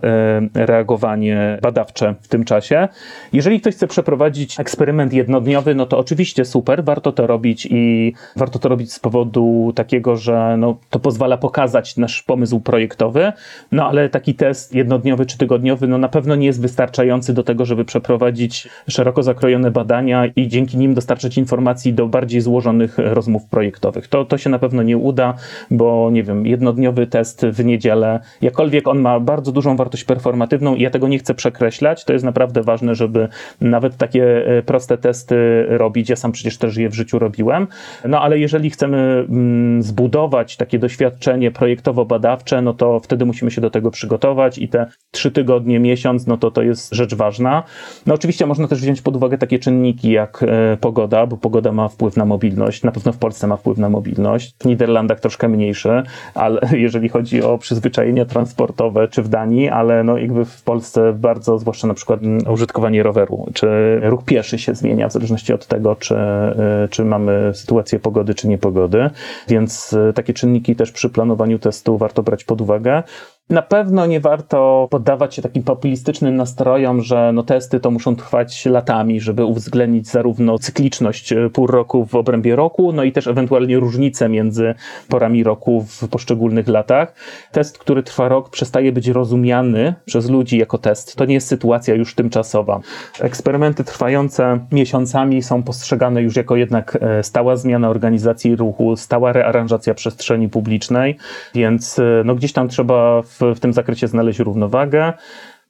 reagowanie badawcze w tym czasie. Jeżeli ktoś chce przeprowadzić eksperyment jednodniowy, no to oczywiście super, warto to robić i warto to robić z powodu takiego, że no, to pozwala pokazać nasz pomysł projektowy, no ale taki test jednodniowy czy tygodniowy, no na pewno nie jest wystarczający do tego, żeby przeprowadzić szeroko zakrojone badania i dzięki nim dostarczyć informacji do bardziej złożonych rozmów projektowych. To, to się na pewno nie uda, bo nie wiem, jednodniowy test w niedzielę, jakkolwiek on ma bardzo dużą wartość performatywną i ja tego nie chcę przekreślać, to jest naprawdę ważne, żeby nawet takie e, proste testy robić. Ja sam przecież też je w życiu robiłem. No ale jeżeli chcemy mm, zbudować takie doświadczenie projektowo-badawcze, no to wtedy musimy się do tego przygotować i te trzy tygodnie, miesiąc, no to to jest rzecz ważna. No oczywiście można też wziąć pod uwagę takie czynniki jak e, pogoda, bo pogoda ma wpływ na mobilność. Na pewno w Polsce ma wpływ na mobilność. W Niderlandach troszkę mniejszy, ale jeżeli chodzi o przyzwyczajenia transportowe, czy w Danii, ale no jakby w Polsce bardzo, zwłaszcza na przykład użytkowanie roweru, czy ruch pieszy się zmienia w zależności od tego, czy, y, czy mamy sytuację pogody, czy niepogody, więc y, takie czynniki też przy planowaniu testu warto brać pod uwagę. Na pewno nie warto poddawać się takim populistycznym nastrojom, że no testy to muszą trwać latami, żeby uwzględnić zarówno cykliczność e, pół roku w obrębie roku, no i też ewentualnie różnice między porami roku w poszczególnych latach. Test, który trwa rok, przestaje być rozumiany przez ludzi jako test. To nie jest sytuacja już tymczasowa. Eksperymenty trwające miesiącami są postrzegane już jako jednak e, stała zmiana organizacji ruchu, stała rearanżacja przestrzeni publicznej, więc e, no gdzieś tam trzeba w w, tym zakresie znaleźć równowagę.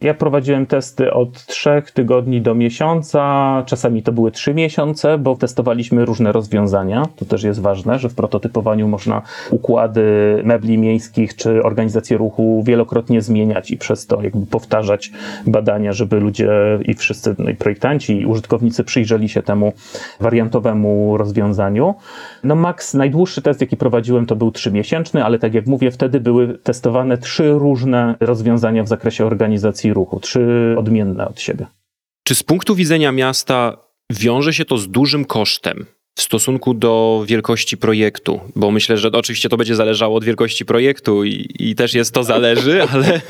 Ja prowadziłem testy od trzech tygodni do miesiąca, czasami to były trzy miesiące, bo testowaliśmy różne rozwiązania. To też jest ważne, że w prototypowaniu można układy mebli miejskich czy organizację ruchu wielokrotnie zmieniać i przez to jakby powtarzać badania, żeby ludzie i wszyscy no i projektanci i użytkownicy przyjrzeli się temu wariantowemu rozwiązaniu. No max, najdłuższy test, jaki prowadziłem, to był trzymiesięczny, ale tak jak mówię, wtedy były testowane trzy różne rozwiązania w zakresie organizacji ruchu, trzy odmienne od siebie. Czy z punktu widzenia miasta wiąże się to z dużym kosztem? w stosunku do wielkości projektu, bo myślę, że oczywiście to będzie zależało od wielkości projektu i, i też jest to zależy, ale,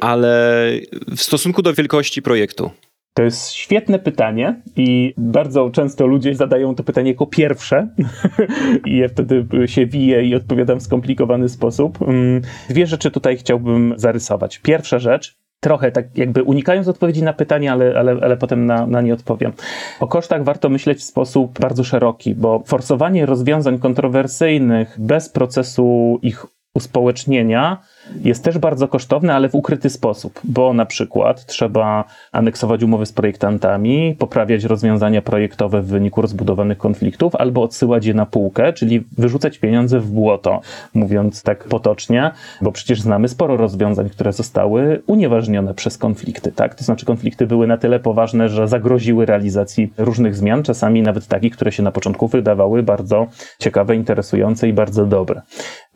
ale w stosunku do wielkości projektu. To jest świetne pytanie i bardzo często ludzie zadają to pytanie jako pierwsze i ja wtedy się wiję i odpowiadam w skomplikowany sposób. Mm, dwie rzeczy tutaj chciałbym zarysować. Pierwsza rzecz, trochę tak jakby unikając odpowiedzi na pytanie, ale, ale, ale potem na, na nie odpowiem. O kosztach warto myśleć w sposób bardzo szeroki, bo forsowanie rozwiązań kontrowersyjnych bez procesu ich uspołecznienia jest też bardzo kosztowne, ale w ukryty sposób, bo na przykład trzeba aneksować umowy z projektantami, poprawiać rozwiązania projektowe w wyniku rozbudowanych konfliktów, albo odsyłać je na półkę, czyli wyrzucać pieniądze w błoto, mówiąc tak potocznie, bo przecież znamy sporo rozwiązań, które zostały unieważnione przez konflikty, tak? To znaczy konflikty były na tyle poważne, że zagroziły realizacji różnych zmian, czasami nawet takich, które się na początku wydawały bardzo ciekawe, interesujące i bardzo dobre.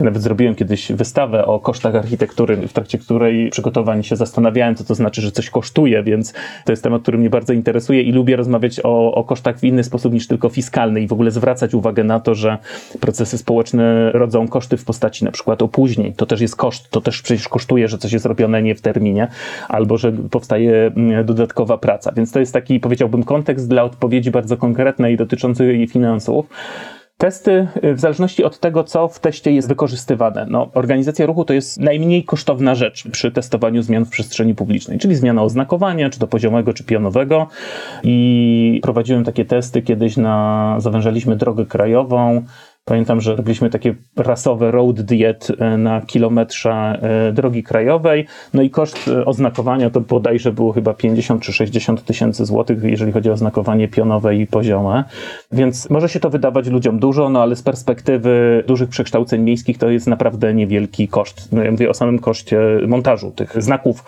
Nawet zrobiłem kiedyś wystawę o kosztach architektury, w trakcie której przygotowań się zastanawiałem, co to znaczy, że coś kosztuje, więc to jest temat, który mnie bardzo interesuje i lubię rozmawiać o, o kosztach w inny sposób niż tylko fiskalny i w ogóle zwracać uwagę na to, że procesy społeczne rodzą koszty w postaci na przykład opóźnień. To też jest koszt, to też przecież kosztuje, że coś jest robione nie w terminie, albo że powstaje mm, dodatkowa praca. Więc to jest taki, powiedziałbym, kontekst dla odpowiedzi bardzo konkretnej dotyczącej finansów. Testy, y, w zależności od tego, co w teście jest wykorzystywane. No, organizacja ruchu to jest najmniej kosztowna rzecz przy testowaniu zmian w przestrzeni publicznej, czyli zmiana oznakowania, czy to poziomego, czy pionowego. I prowadziłem takie testy kiedyś na, zawężaliśmy drogę krajową, Pamiętam, że robiliśmy takie rasowe road diet e, na kilometrze e, drogi krajowej, no i koszt e, oznakowania to bodajże było chyba 50 czy 60 tysięcy złotych, jeżeli chodzi o oznakowanie pionowe i poziome. Więc może się to wydawać ludziom dużo, no ale z perspektywy dużych przekształceń miejskich to jest naprawdę niewielki koszt. No ja mówię o samym koszcie montażu tych znaków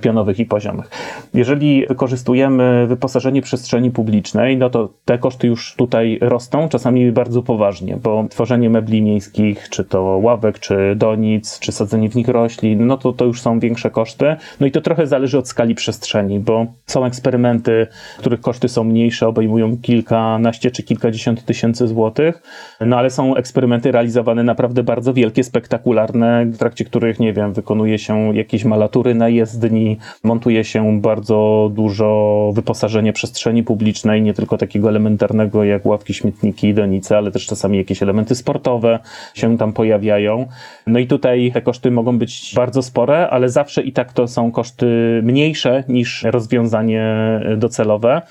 pionowych i poziomych. Jeżeli wykorzystujemy wyposażenie przestrzeni publicznej, no to te koszty już tutaj rosną, czasami bardzo poważnie, bo tworzenie mebli miejskich, czy to ławek, czy donic, czy sadzenie w nich roślin, no to to już są większe koszty. No i to trochę zależy od skali przestrzeni, bo są eksperymenty, których koszty są mniejsze, obejmują kilkanaście czy kilkadziesiąt tysięcy złotych, no ale są eksperymenty realizowane naprawdę bardzo wielkie, spektakularne, w trakcie których, nie wiem, wykonuje się jakieś malatury na jezdni, montuje się bardzo dużo wyposażenie przestrzeni publicznej, nie tylko takiego elementarnego jak ławki, śmietniki, donice, ale też czasami jakieś elementy sportowe się tam pojawiają. No i tutaj te koszty mogą być bardzo spore, ale zawsze i tak to są koszty mniejsze niż rozwiązanie docelowe.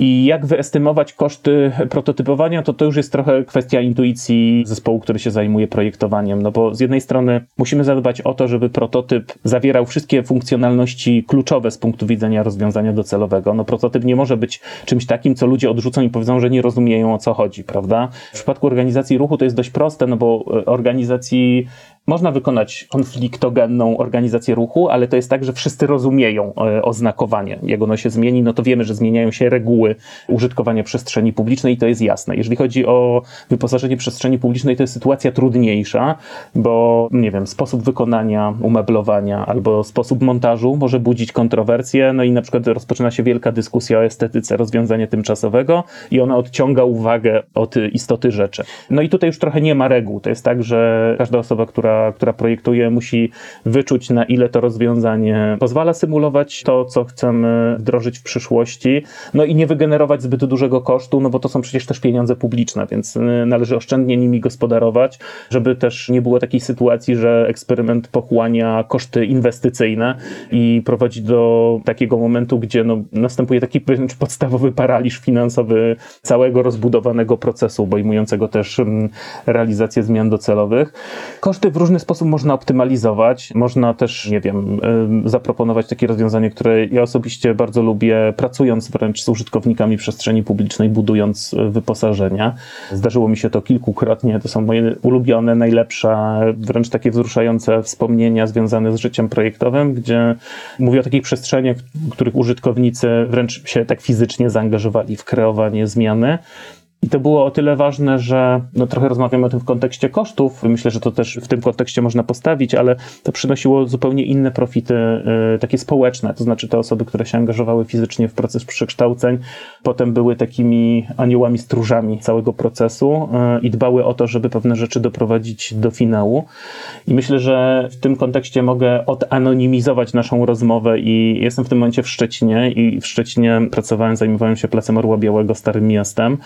I jak wyestymować koszty prototypowania, to to już jest trochę kwestia intuicji zespołu, który się zajmuje projektowaniem. No bo z jednej strony musimy zadbać o to, żeby prototyp zawierał wszystkie funkcjonalności kluczowe z punktu widzenia rozwiązania docelowego. No prototyp nie może być czymś takim, co ludzie odrzucą i powiedzą, że nie rozumieją o co chodzi, prawda? W przypadku organizacji ruchu to jest dość proste, no bo organizacji można wykonać konfliktogenną organizację ruchu, ale to jest tak, że wszyscy rozumieją e, oznakowanie. Jak ono się zmieni, no to wiemy, że zmieniają się reguły użytkowania przestrzeni publicznej i to jest jasne. Jeżeli chodzi o wyposażenie przestrzeni publicznej, to jest sytuacja trudniejsza, bo nie wiem, sposób wykonania, umeblowania albo sposób montażu może budzić kontrowersje, no i na przykład rozpoczyna się wielka dyskusja o estetyce rozwiązania tymczasowego i ona odciąga uwagę od istoty rzeczy. No i tutaj już trochę nie ma reguł. To jest tak, że każda osoba, która która, projektuje, musi wyczuć, na ile to rozwiązanie pozwala symulować to, co chcemy wdrożyć w przyszłości, no i nie wygenerować zbyt dużego kosztu, no bo to są przecież też pieniądze publiczne, więc y, należy oszczędnie nimi gospodarować, żeby też nie było takiej sytuacji, że eksperyment pochłania koszty inwestycyjne i prowadzi do takiego momentu, gdzie no, następuje taki podstawowy paraliż finansowy całego rozbudowanego procesu, obejmującego też mm, realizację zmian docelowych. Koszty w różny sposób można optymalizować. Można też, nie wiem, zaproponować takie rozwiązanie, które ja osobiście bardzo lubię, pracując wręcz z użytkownikami przestrzeni publicznej, budując wyposażenia. Zdarzyło mi się to kilkukrotnie. To są moje ulubione, najlepsze, wręcz takie wzruszające wspomnienia związane z życiem projektowym, gdzie mówię o takich przestrzeniach, w których użytkownicy wręcz się tak fizycznie zaangażowali w kreowanie zmiany. I to było o tyle ważne, że no trochę rozmawiamy o tym w kontekście kosztów. Myślę, że to też w tym kontekście można postawić, ale to przynosiło zupełnie inne profity, y, takie społeczne. To znaczy te osoby, które się angażowały fizycznie w proces przekształceń, potem były takimi aniołami stróżami całego procesu y, i dbały o to, żeby pewne rzeczy doprowadzić do finału. I myślę, że w tym kontekście mogę odanonimizować naszą rozmowę i jestem w tym momencie w Szczecinie i w Szczecinie pracowałem, zajmowałem się Placem Orła Białego, Starym Miastem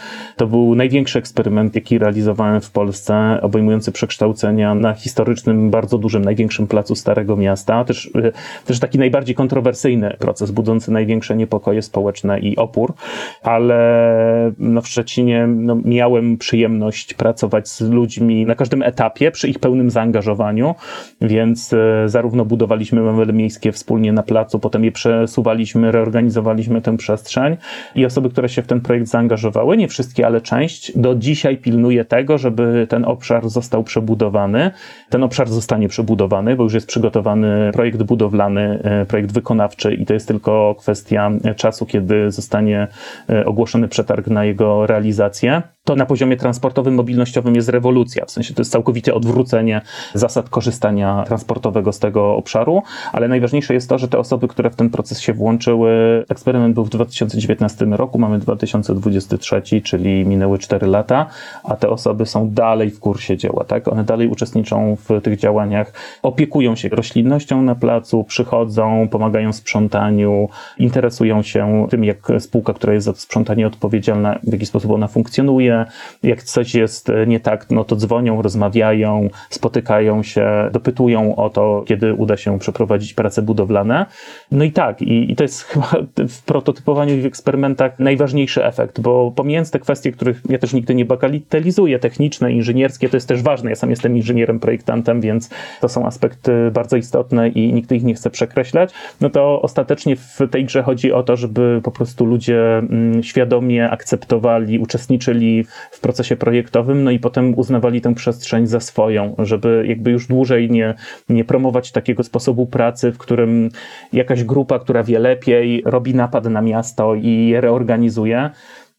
to był największy eksperyment, jaki realizowałem w Polsce, obejmujący przekształcenia na historycznym, bardzo dużym, największym placu Starego Miasta. Też, y, też taki najbardziej kontrowersyjny proces, budzący największe niepokoje społeczne i opór, ale no, w Szczecinie no, miałem przyjemność pracować z ludźmi na każdym etapie, przy ich pełnym zaangażowaniu, więc y, zarówno budowaliśmy mebele miejskie wspólnie na placu, potem je przesuwaliśmy, reorganizowaliśmy tę przestrzeń. I osoby, które się w ten projekt zaangażowały, nie wszystkie, ale część do dzisiaj pilnuje tego, żeby ten obszar został przebudowany. Ten obszar zostanie przebudowany, bo już jest przygotowany projekt budowlany, e, projekt wykonawczy i to jest tylko kwestia czasu, kiedy zostanie e, ogłoszony przetarg na jego realizację to na poziomie transportowym, mobilnościowym jest rewolucja. W sensie to jest całkowite odwrócenie zasad korzystania transportowego z tego obszaru, ale najważniejsze jest to, że te osoby, które w ten proces się włączyły, eksperyment był w 2019 roku, mamy 2023, czyli minęły 4 lata, a te osoby są dalej w kursie dzieła, tak? One dalej uczestniczą w tych działaniach, opiekują się roślinnością na placu, przychodzą, pomagają w sprzątaniu, interesują się tym, jak spółka, która jest za sprzątanie odpowiedzialna, w jaki sposób ona funkcjonuje, jak coś jest nie tak, no to dzwonią, rozmawiają, spotykają się, dopytują o to, kiedy uda się przeprowadzić prace budowlane. No i tak, i, i to jest chyba w prototypowaniu i w eksperymentach najważniejszy efekt, bo pomijając te kwestie, których ja też nigdy nie bagatelizuję, techniczne, inżynierskie, to jest też ważne. Ja sam jestem inżynierem, projektantem, więc to są aspekty bardzo istotne i nigdy ich nie chcę przekreślać. No to ostatecznie w tej grze chodzi o to, żeby po prostu ludzie mm, świadomie akceptowali, uczestniczyli w procesie projektowym, no i potem uznawali tę przestrzeń za swoją, żeby jakby już dłużej nie, nie promować takiego sposobu pracy, w którym jakaś grupa, która wie lepiej, robi napad na miasto i je reorganizuje,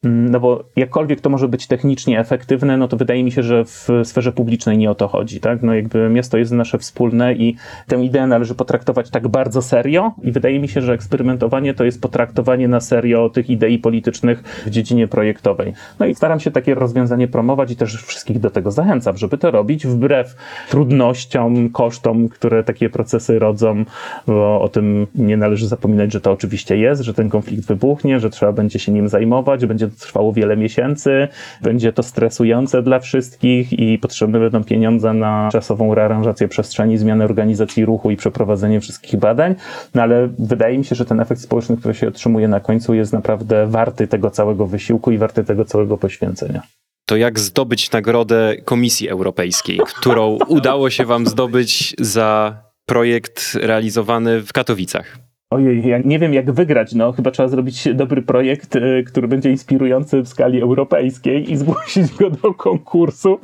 no bo jakkolwiek to może być technicznie efektywne, no to wydaje mi się, że w sferze publicznej nie o to chodzi, tak? No jakby miasto jest nasze wspólne i tę ideę należy potraktować tak bardzo serio i wydaje mi się, że eksperymentowanie to jest potraktowanie na serio tych idei politycznych w dziedzinie projektowej. No i staram się takie rozwiązanie promować i też wszystkich do tego zachęcam, żeby to robić wbrew trudnościom, kosztom, które takie procesy rodzą, bo o tym nie należy zapominać, że to oczywiście jest, że ten konflikt wybuchnie, że trzeba będzie się nim zajmować, będzie trwało wiele miesięcy, będzie to stresujące dla wszystkich i potrzebne będą pieniądze na czasową rearanżację przestrzeni, zmianę organizacji ruchu i przeprowadzenie wszystkich badań, no ale wydaje mi się, że ten efekt społeczny, który się otrzymuje na końcu jest naprawdę warty tego całego wysiłku i warty tego całego poświęcenia. To jak zdobyć nagrodę Komisji Europejskiej, którą udało się Wam zdobyć za projekt realizowany w Katowicach? Ojej, ja nie wiem jak wygrać, no chyba trzeba zrobić dobry projekt, y, który będzie inspirujący w skali europejskiej i zgłosić go do konkursu,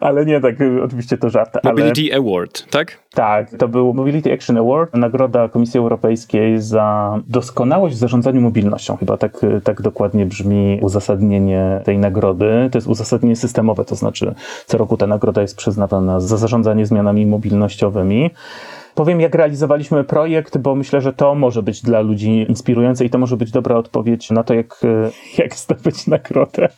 ale nie tak, y, oczywiście to żart. Mobility ale... Award, tak? Tak, to był Mobility Action Award, nagroda Komisji Europejskiej za doskonałość w zarządzaniu mobilnością. Chyba tak, y, tak dokładnie brzmi uzasadnienie tej nagrody. To jest uzasadnienie systemowe, to znaczy co roku ta nagroda jest przyznawana za zarządzanie zmianami mobilnościowymi. Powiem, jak realizowaliśmy projekt, bo myślę, że to może być dla ludzi inspirujące i to może być dobra odpowiedź na to, jak, e, jak zdobyć nagrodę,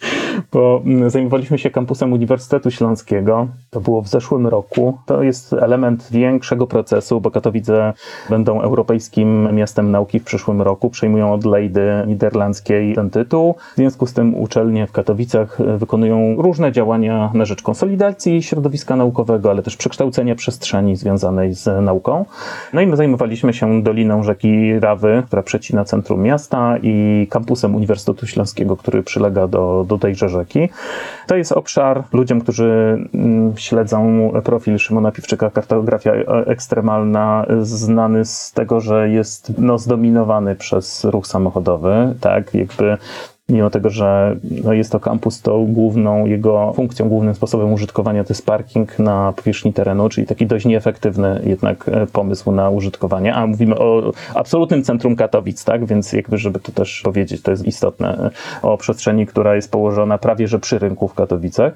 bo mm, zajmowaliśmy się kampusem Uniwersytetu Śląskiego. To było w zeszłym roku. To jest element większego procesu, bo Katowice będą europejskim miastem nauki w przyszłym roku. Przejmują od Lejdy niderlandzkiej ten tytuł. W związku z tym uczelnie w Katowicach e, wykonują różne działania na rzecz konsolidacji środowiska naukowego, ale też przekształcenia przestrzeni związanej z nauką sztuką. No i my zajmowaliśmy się doliną rzeki Rawy, która przecina centrum miasta i kampusem Uniwersytetu Śląskiego, który przylega do, do tejże rzeki. To jest obszar ludziom, którzy mm, śledzą profil Szymona Piwczyka, kartografia ekstremalna, znany z tego, że jest no, zdominowany przez ruch samochodowy, tak, jakby mimo tego, że no jest to kampus, to główną jego funkcją, głównym sposobem użytkowania to jest parking na powierzchni terenu, czyli taki dość nieefektywny jednak e, pomysł na użytkowanie. A mówimy o absolutnym centrum Katowic, tak? Więc jakby, żeby to też powiedzieć, to jest istotne, e, o przestrzeni, która jest położona prawie, że przy rynku w Katowicach.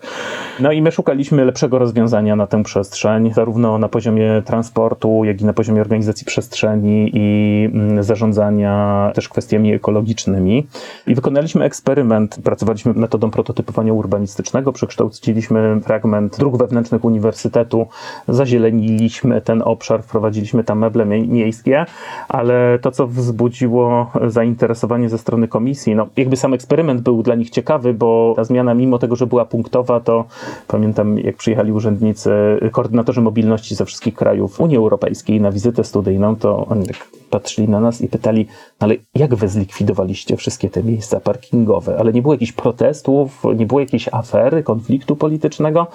No i my szukaliśmy lepszego rozwiązania na tę przestrzeń, zarówno na poziomie transportu, jak i na poziomie organizacji przestrzeni i mm, zarządzania też kwestiami ekologicznymi. I wykonaliśmy eksperyment. Pracowaliśmy metodą prototypowania urbanistycznego, przekształciliśmy fragment dróg wewnętrznych uniwersytetu, zazieleniliśmy ten obszar, wprowadziliśmy tam meble miejskie, ale to, co wzbudziło zainteresowanie ze strony komisji, no jakby sam eksperyment był dla nich ciekawy, bo ta zmiana, mimo tego, że była punktowa, to pamiętam, jak przyjechali urzędnicy, koordynatorzy mobilności ze wszystkich krajów Unii Europejskiej na wizytę studyjną, to oni tak patrzyli na nas i pytali, ale jak wy zlikwidowaliście wszystkie te miejsca parkingowe? Ale nie było jakichś protestów, nie było jakiejś afery, konfliktu politycznego?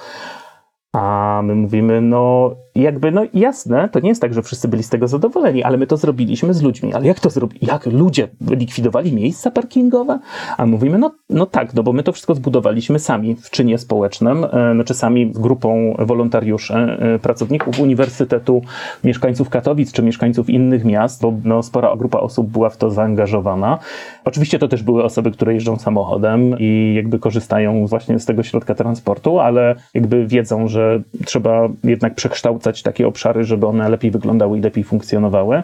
A my mówimy, no jakby, no jasne, to nie jest tak, że wszyscy byli z tego zadowoleni, ale my to zrobiliśmy z ludźmi. Ale jak to zrobili? Jak ludzie likwidowali miejsca parkingowe? A mówimy, no, no tak, no bo my to wszystko zbudowaliśmy sami w czynie społecznym, e, znaczy sami z grupą wolontariuszy, e, pracowników uniwersytetu, mieszkańców Katowic czy mieszkańców innych miast, bo no, spora grupa osób była w to zaangażowana. Oczywiście to też były osoby, które jeżdżą samochodem i jakby korzystają właśnie z tego środka transportu, ale jakby wiedzą, że trzeba jednak przekształcać takie obszary, żeby one lepiej wyglądały i lepiej funkcjonowały.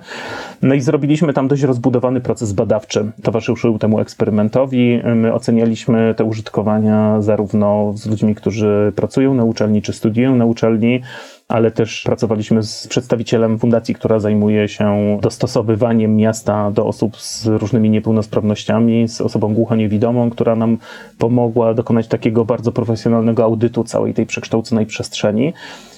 No i zrobiliśmy tam dość rozbudowany proces badawczy. Towarzyszył temu eksperymentowi. My ocenialiśmy te użytkowania zarówno z ludźmi, którzy pracują na uczelni czy studiują na uczelni, ale też pracowaliśmy z przedstawicielem fundacji, która zajmuje się dostosowywaniem miasta do osób z różnymi niepełnosprawnościami, z osobą głuchoniewidomą, która nam pomogła dokonać takiego bardzo profesjonalnego audytu całej tej przekształconej przestrzeni.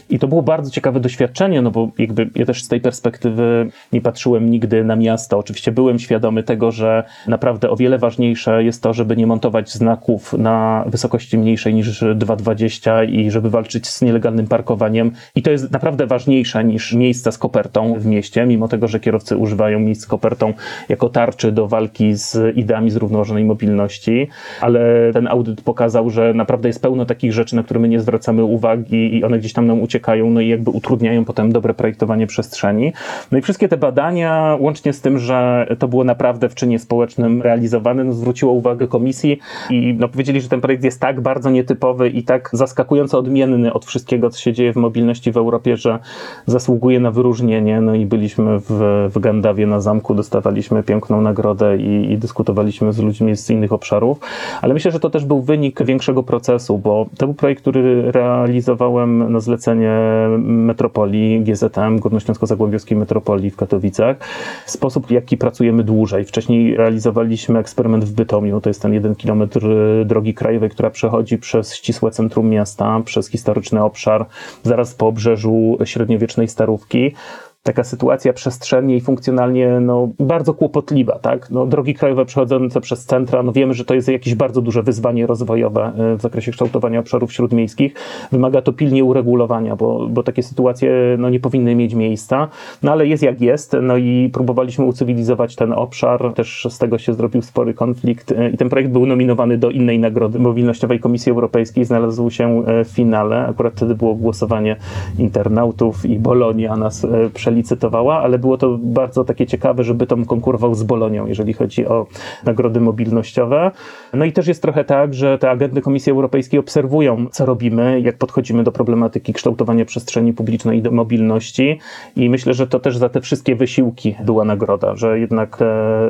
I to było bardzo ciekawe doświadczenie, no bo jakby ja też z tej perspektywy nie patrzyłem nigdy na miasto. Oczywiście byłem świadomy tego, że naprawdę o wiele ważniejsze jest to, żeby nie montować znaków na wysokości mniejszej niż 2,20 i żeby walczyć z nielegalnym parkowaniem. I to jest naprawdę ważniejsze niż miejsca z kopertą w mieście, mimo tego, że kierowcy używają miejsc z kopertą jako tarczy do walki z ideami zrównoważonej mobilności. Ale ten audyt pokazał, że naprawdę jest pełno takich rzeczy, na które my nie zwracamy uwagi i one gdzieś tam nam uciekają uciekają, no i jakby utrudniają potem dobre projektowanie przestrzeni. No i wszystkie te badania, łącznie z tym, że to było naprawdę w czynie społecznym realizowane, no zwróciło uwagę komisji i no powiedzieli, że ten projekt jest tak bardzo nietypowy i tak zaskakująco odmienny od wszystkiego, co się dzieje w mobilności w Europie, że zasługuje na wyróżnienie. No i byliśmy w, w Gandawie na zamku, dostawaliśmy piękną nagrodę i, i dyskutowaliśmy z ludźmi z innych obszarów, ale myślę, że to też był wynik większego procesu, bo to był projekt, który realizowałem na zlecenie metropolii GZM, Górnośląsko-Zagłębiowskiej Metropolii w Katowicach, w sposób, jaki pracujemy dłużej. Wcześniej realizowaliśmy eksperyment w Bytomiu, to jest ten jeden kilometr drogi krajowej, która przechodzi przez ścisłe centrum miasta, przez historyczny obszar, zaraz po obrzeżu średniowiecznej Starówki taka sytuacja przestrzennie i funkcjonalnie no, bardzo kłopotliwa. Tak? No, drogi krajowe przechodzące przez centra, no wiemy, że to jest jakieś bardzo duże wyzwanie rozwojowe e, w zakresie kształtowania obszarów śródmiejskich. Wymaga to pilnie uregulowania, bo, bo takie sytuacje no, nie powinny mieć miejsca. No ale jest jak jest, no i próbowaliśmy ucywilizować ten obszar. Też z tego się zrobił spory konflikt e, i ten projekt był nominowany do innej nagrody mobilnościowej Komisji Europejskiej. Znalazł się e, w finale. Akurat wtedy było głosowanie internautów i Bolonia nas przeliczyła licytowała, ale było to bardzo takie ciekawe, żeby tam konkurował z Bolonią, jeżeli chodzi o nagrody mobilnościowe. No i też jest trochę tak, że te agendy Komisji Europejskiej obserwują, co robimy, jak podchodzimy do problematyki kształtowania przestrzeni publicznej i mobilności i myślę, że to też za te wszystkie wysiłki była nagroda, że jednak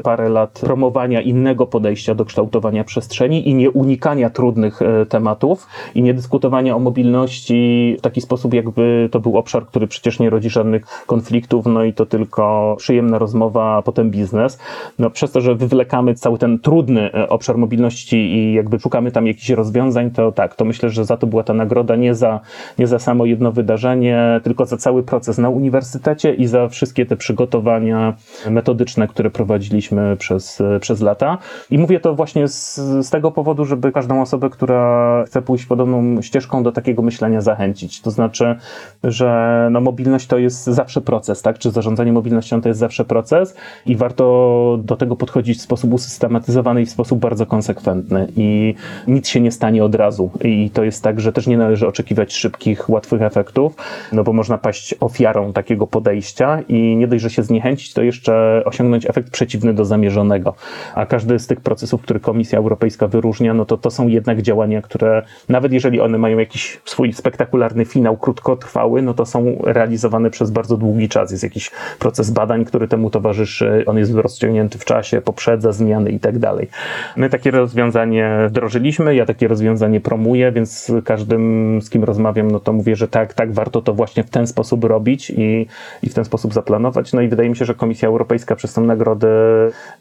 parę lat promowania innego podejścia do kształtowania przestrzeni i nie unikania trudnych e, tematów i nie dyskutowania o mobilności w taki sposób, jakby to był obszar, który przecież nie rodzi żadnych konfliktów konfliktów, no i to tylko przyjemna rozmowa, a potem biznes. No przez to, że wywlekamy cały ten trudny e, obszar mobilności i jakby szukamy tam jakichś rozwiązań, to tak, to myślę, że za to była ta nagroda nie za, nie za samo jedno wydarzenie, tylko za cały proces na uniwersytecie i za wszystkie te przygotowania metodyczne, które prowadziliśmy przez, przez lata. I mówię to właśnie z, z tego powodu, żeby każdą osobę, która chce pójść podobną ścieżką do takiego myślenia zachęcić. To znaczy, że no, mobilność to jest zawsze proces, tak? Czy zarządzanie mobilnością to jest zawsze proces i warto do tego podchodzić w sposób usystematyzowany i w sposób bardzo konsekwentny. I nic się nie stanie od razu. I to jest tak, że też nie należy oczekiwać szybkich, łatwych efektów, no bo można paść ofiarą takiego podejścia i nie dość, że się zniechęcić, to jeszcze osiągnąć efekt przeciwny do zamierzonego. A każdy z tych procesów, który Komisja Europejska wyróżnia, no to to są jednak działania, które nawet jeżeli one mają jakiś swój spektakularny finał, krótkotrwały, no to są realizowane przez bardzo długi czas. Jest jakiś proces badań, który temu towarzyszy, on jest rozciągnięty w czasie, poprzedza zmiany i tak dalej. My takie rozwiązanie wdrożyliśmy, ja takie rozwiązanie promuję, więc każdym, z kim rozmawiam, no to mówię, że tak, tak, warto to właśnie w ten sposób robić i, i w ten sposób zaplanować. No i wydaje mi się, że Komisja Europejska przez tę nagrodę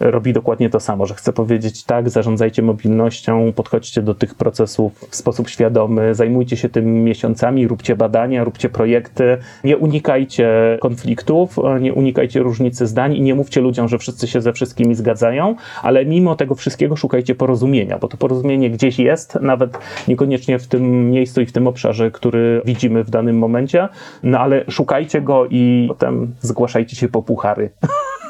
robi dokładnie to samo, że chce powiedzieć tak, zarządzajcie mobilnością, podchodźcie do tych procesów w sposób świadomy, zajmujcie się tym miesiącami, róbcie badania, róbcie projekty, nie unikajcie konfliktów, nie unikajcie różnicy zdań i nie mówcie ludziom, że wszyscy się ze wszystkimi zgadzają, ale mimo tego wszystkiego szukajcie porozumienia, bo to porozumienie gdzieś jest, nawet niekoniecznie w tym miejscu i w tym obszarze, który widzimy w danym momencie, no ale szukajcie go i potem zgłaszajcie się po puchary.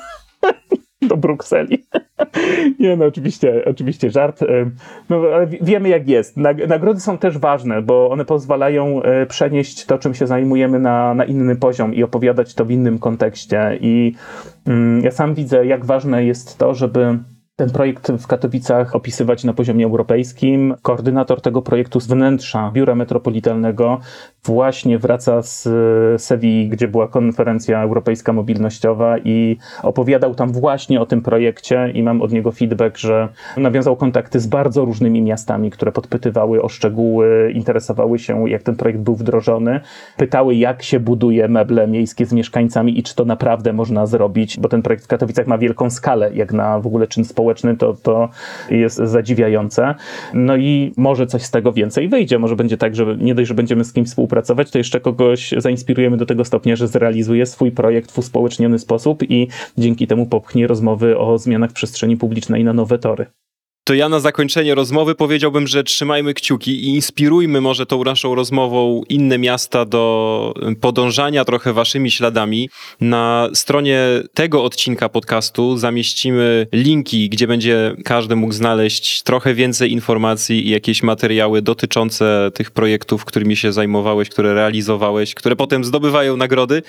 do Brukseli. Nie, no oczywiście, oczywiście żart. No, ale wiemy jak jest. Nagrody są też ważne, bo one pozwalają e, przenieść to, czym się zajmujemy na, na inny poziom i opowiadać to w innym kontekście. I mm, ja sam widzę, jak ważne jest to, żeby ten projekt w Katowicach opisywać na poziomie europejskim. Koordynator tego projektu z wnętrza Biura Metropolitalnego właśnie wraca z Sewilli, gdzie była konferencja europejska mobilnościowa i opowiadał tam właśnie o tym projekcie i mam od niego feedback, że nawiązał kontakty z bardzo różnymi miastami, które podpytywały o szczegóły, interesowały się jak ten projekt był wdrożony, pytały jak się buduje meble miejskie z mieszkańcami i czy to naprawdę można zrobić, bo ten projekt w Katowicach ma wielką skalę, jak na w ogóle czyn społeczny, to, to jest zadziwiające. No i może coś z tego więcej wyjdzie, może będzie tak, że nie dość, że będziemy z kimś współpracować, pracować, to jeszcze kogoś zainspirujemy do tego stopnia, że zrealizuje swój projekt w uspołeczniony sposób i dzięki temu popchnie rozmowy o zmianach w przestrzeni publicznej na nowe tory. To ja na zakończenie rozmowy powiedziałbym, że trzymajmy kciuki i inspirujmy może tą naszą rozmową inne miasta do podążania trochę waszymi śladami. Na stronie tego odcinka podcastu zamieścimy linki, gdzie będzie każdy mógł znaleźć trochę więcej informacji i jakieś materiały dotyczące tych projektów, którymi się zajmowałeś, które realizowałeś, które potem zdobywają nagrody.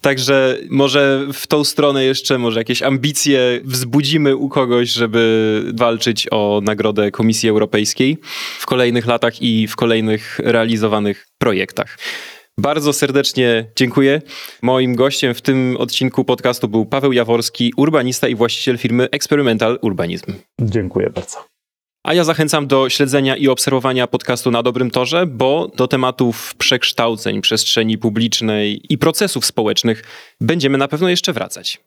Także może w tą stronę jeszcze może jakieś ambicje wzbudzimy u kogoś, żeby walczyć o nagrodę Komisji Europejskiej w kolejnych latach i w kolejnych realizowanych projektach. Bardzo serdecznie dziękuję. Moim gościem w tym odcinku podcastu był Paweł Jaworski, urbanista i właściciel firmy Experimental Urbanizm. Dziękuję bardzo. A ja zachęcam do śledzenia i obserwowania podcastu na dobrym torze, bo do tematów przekształceń przestrzeni publicznej i procesów społecznych będziemy na pewno jeszcze wracać.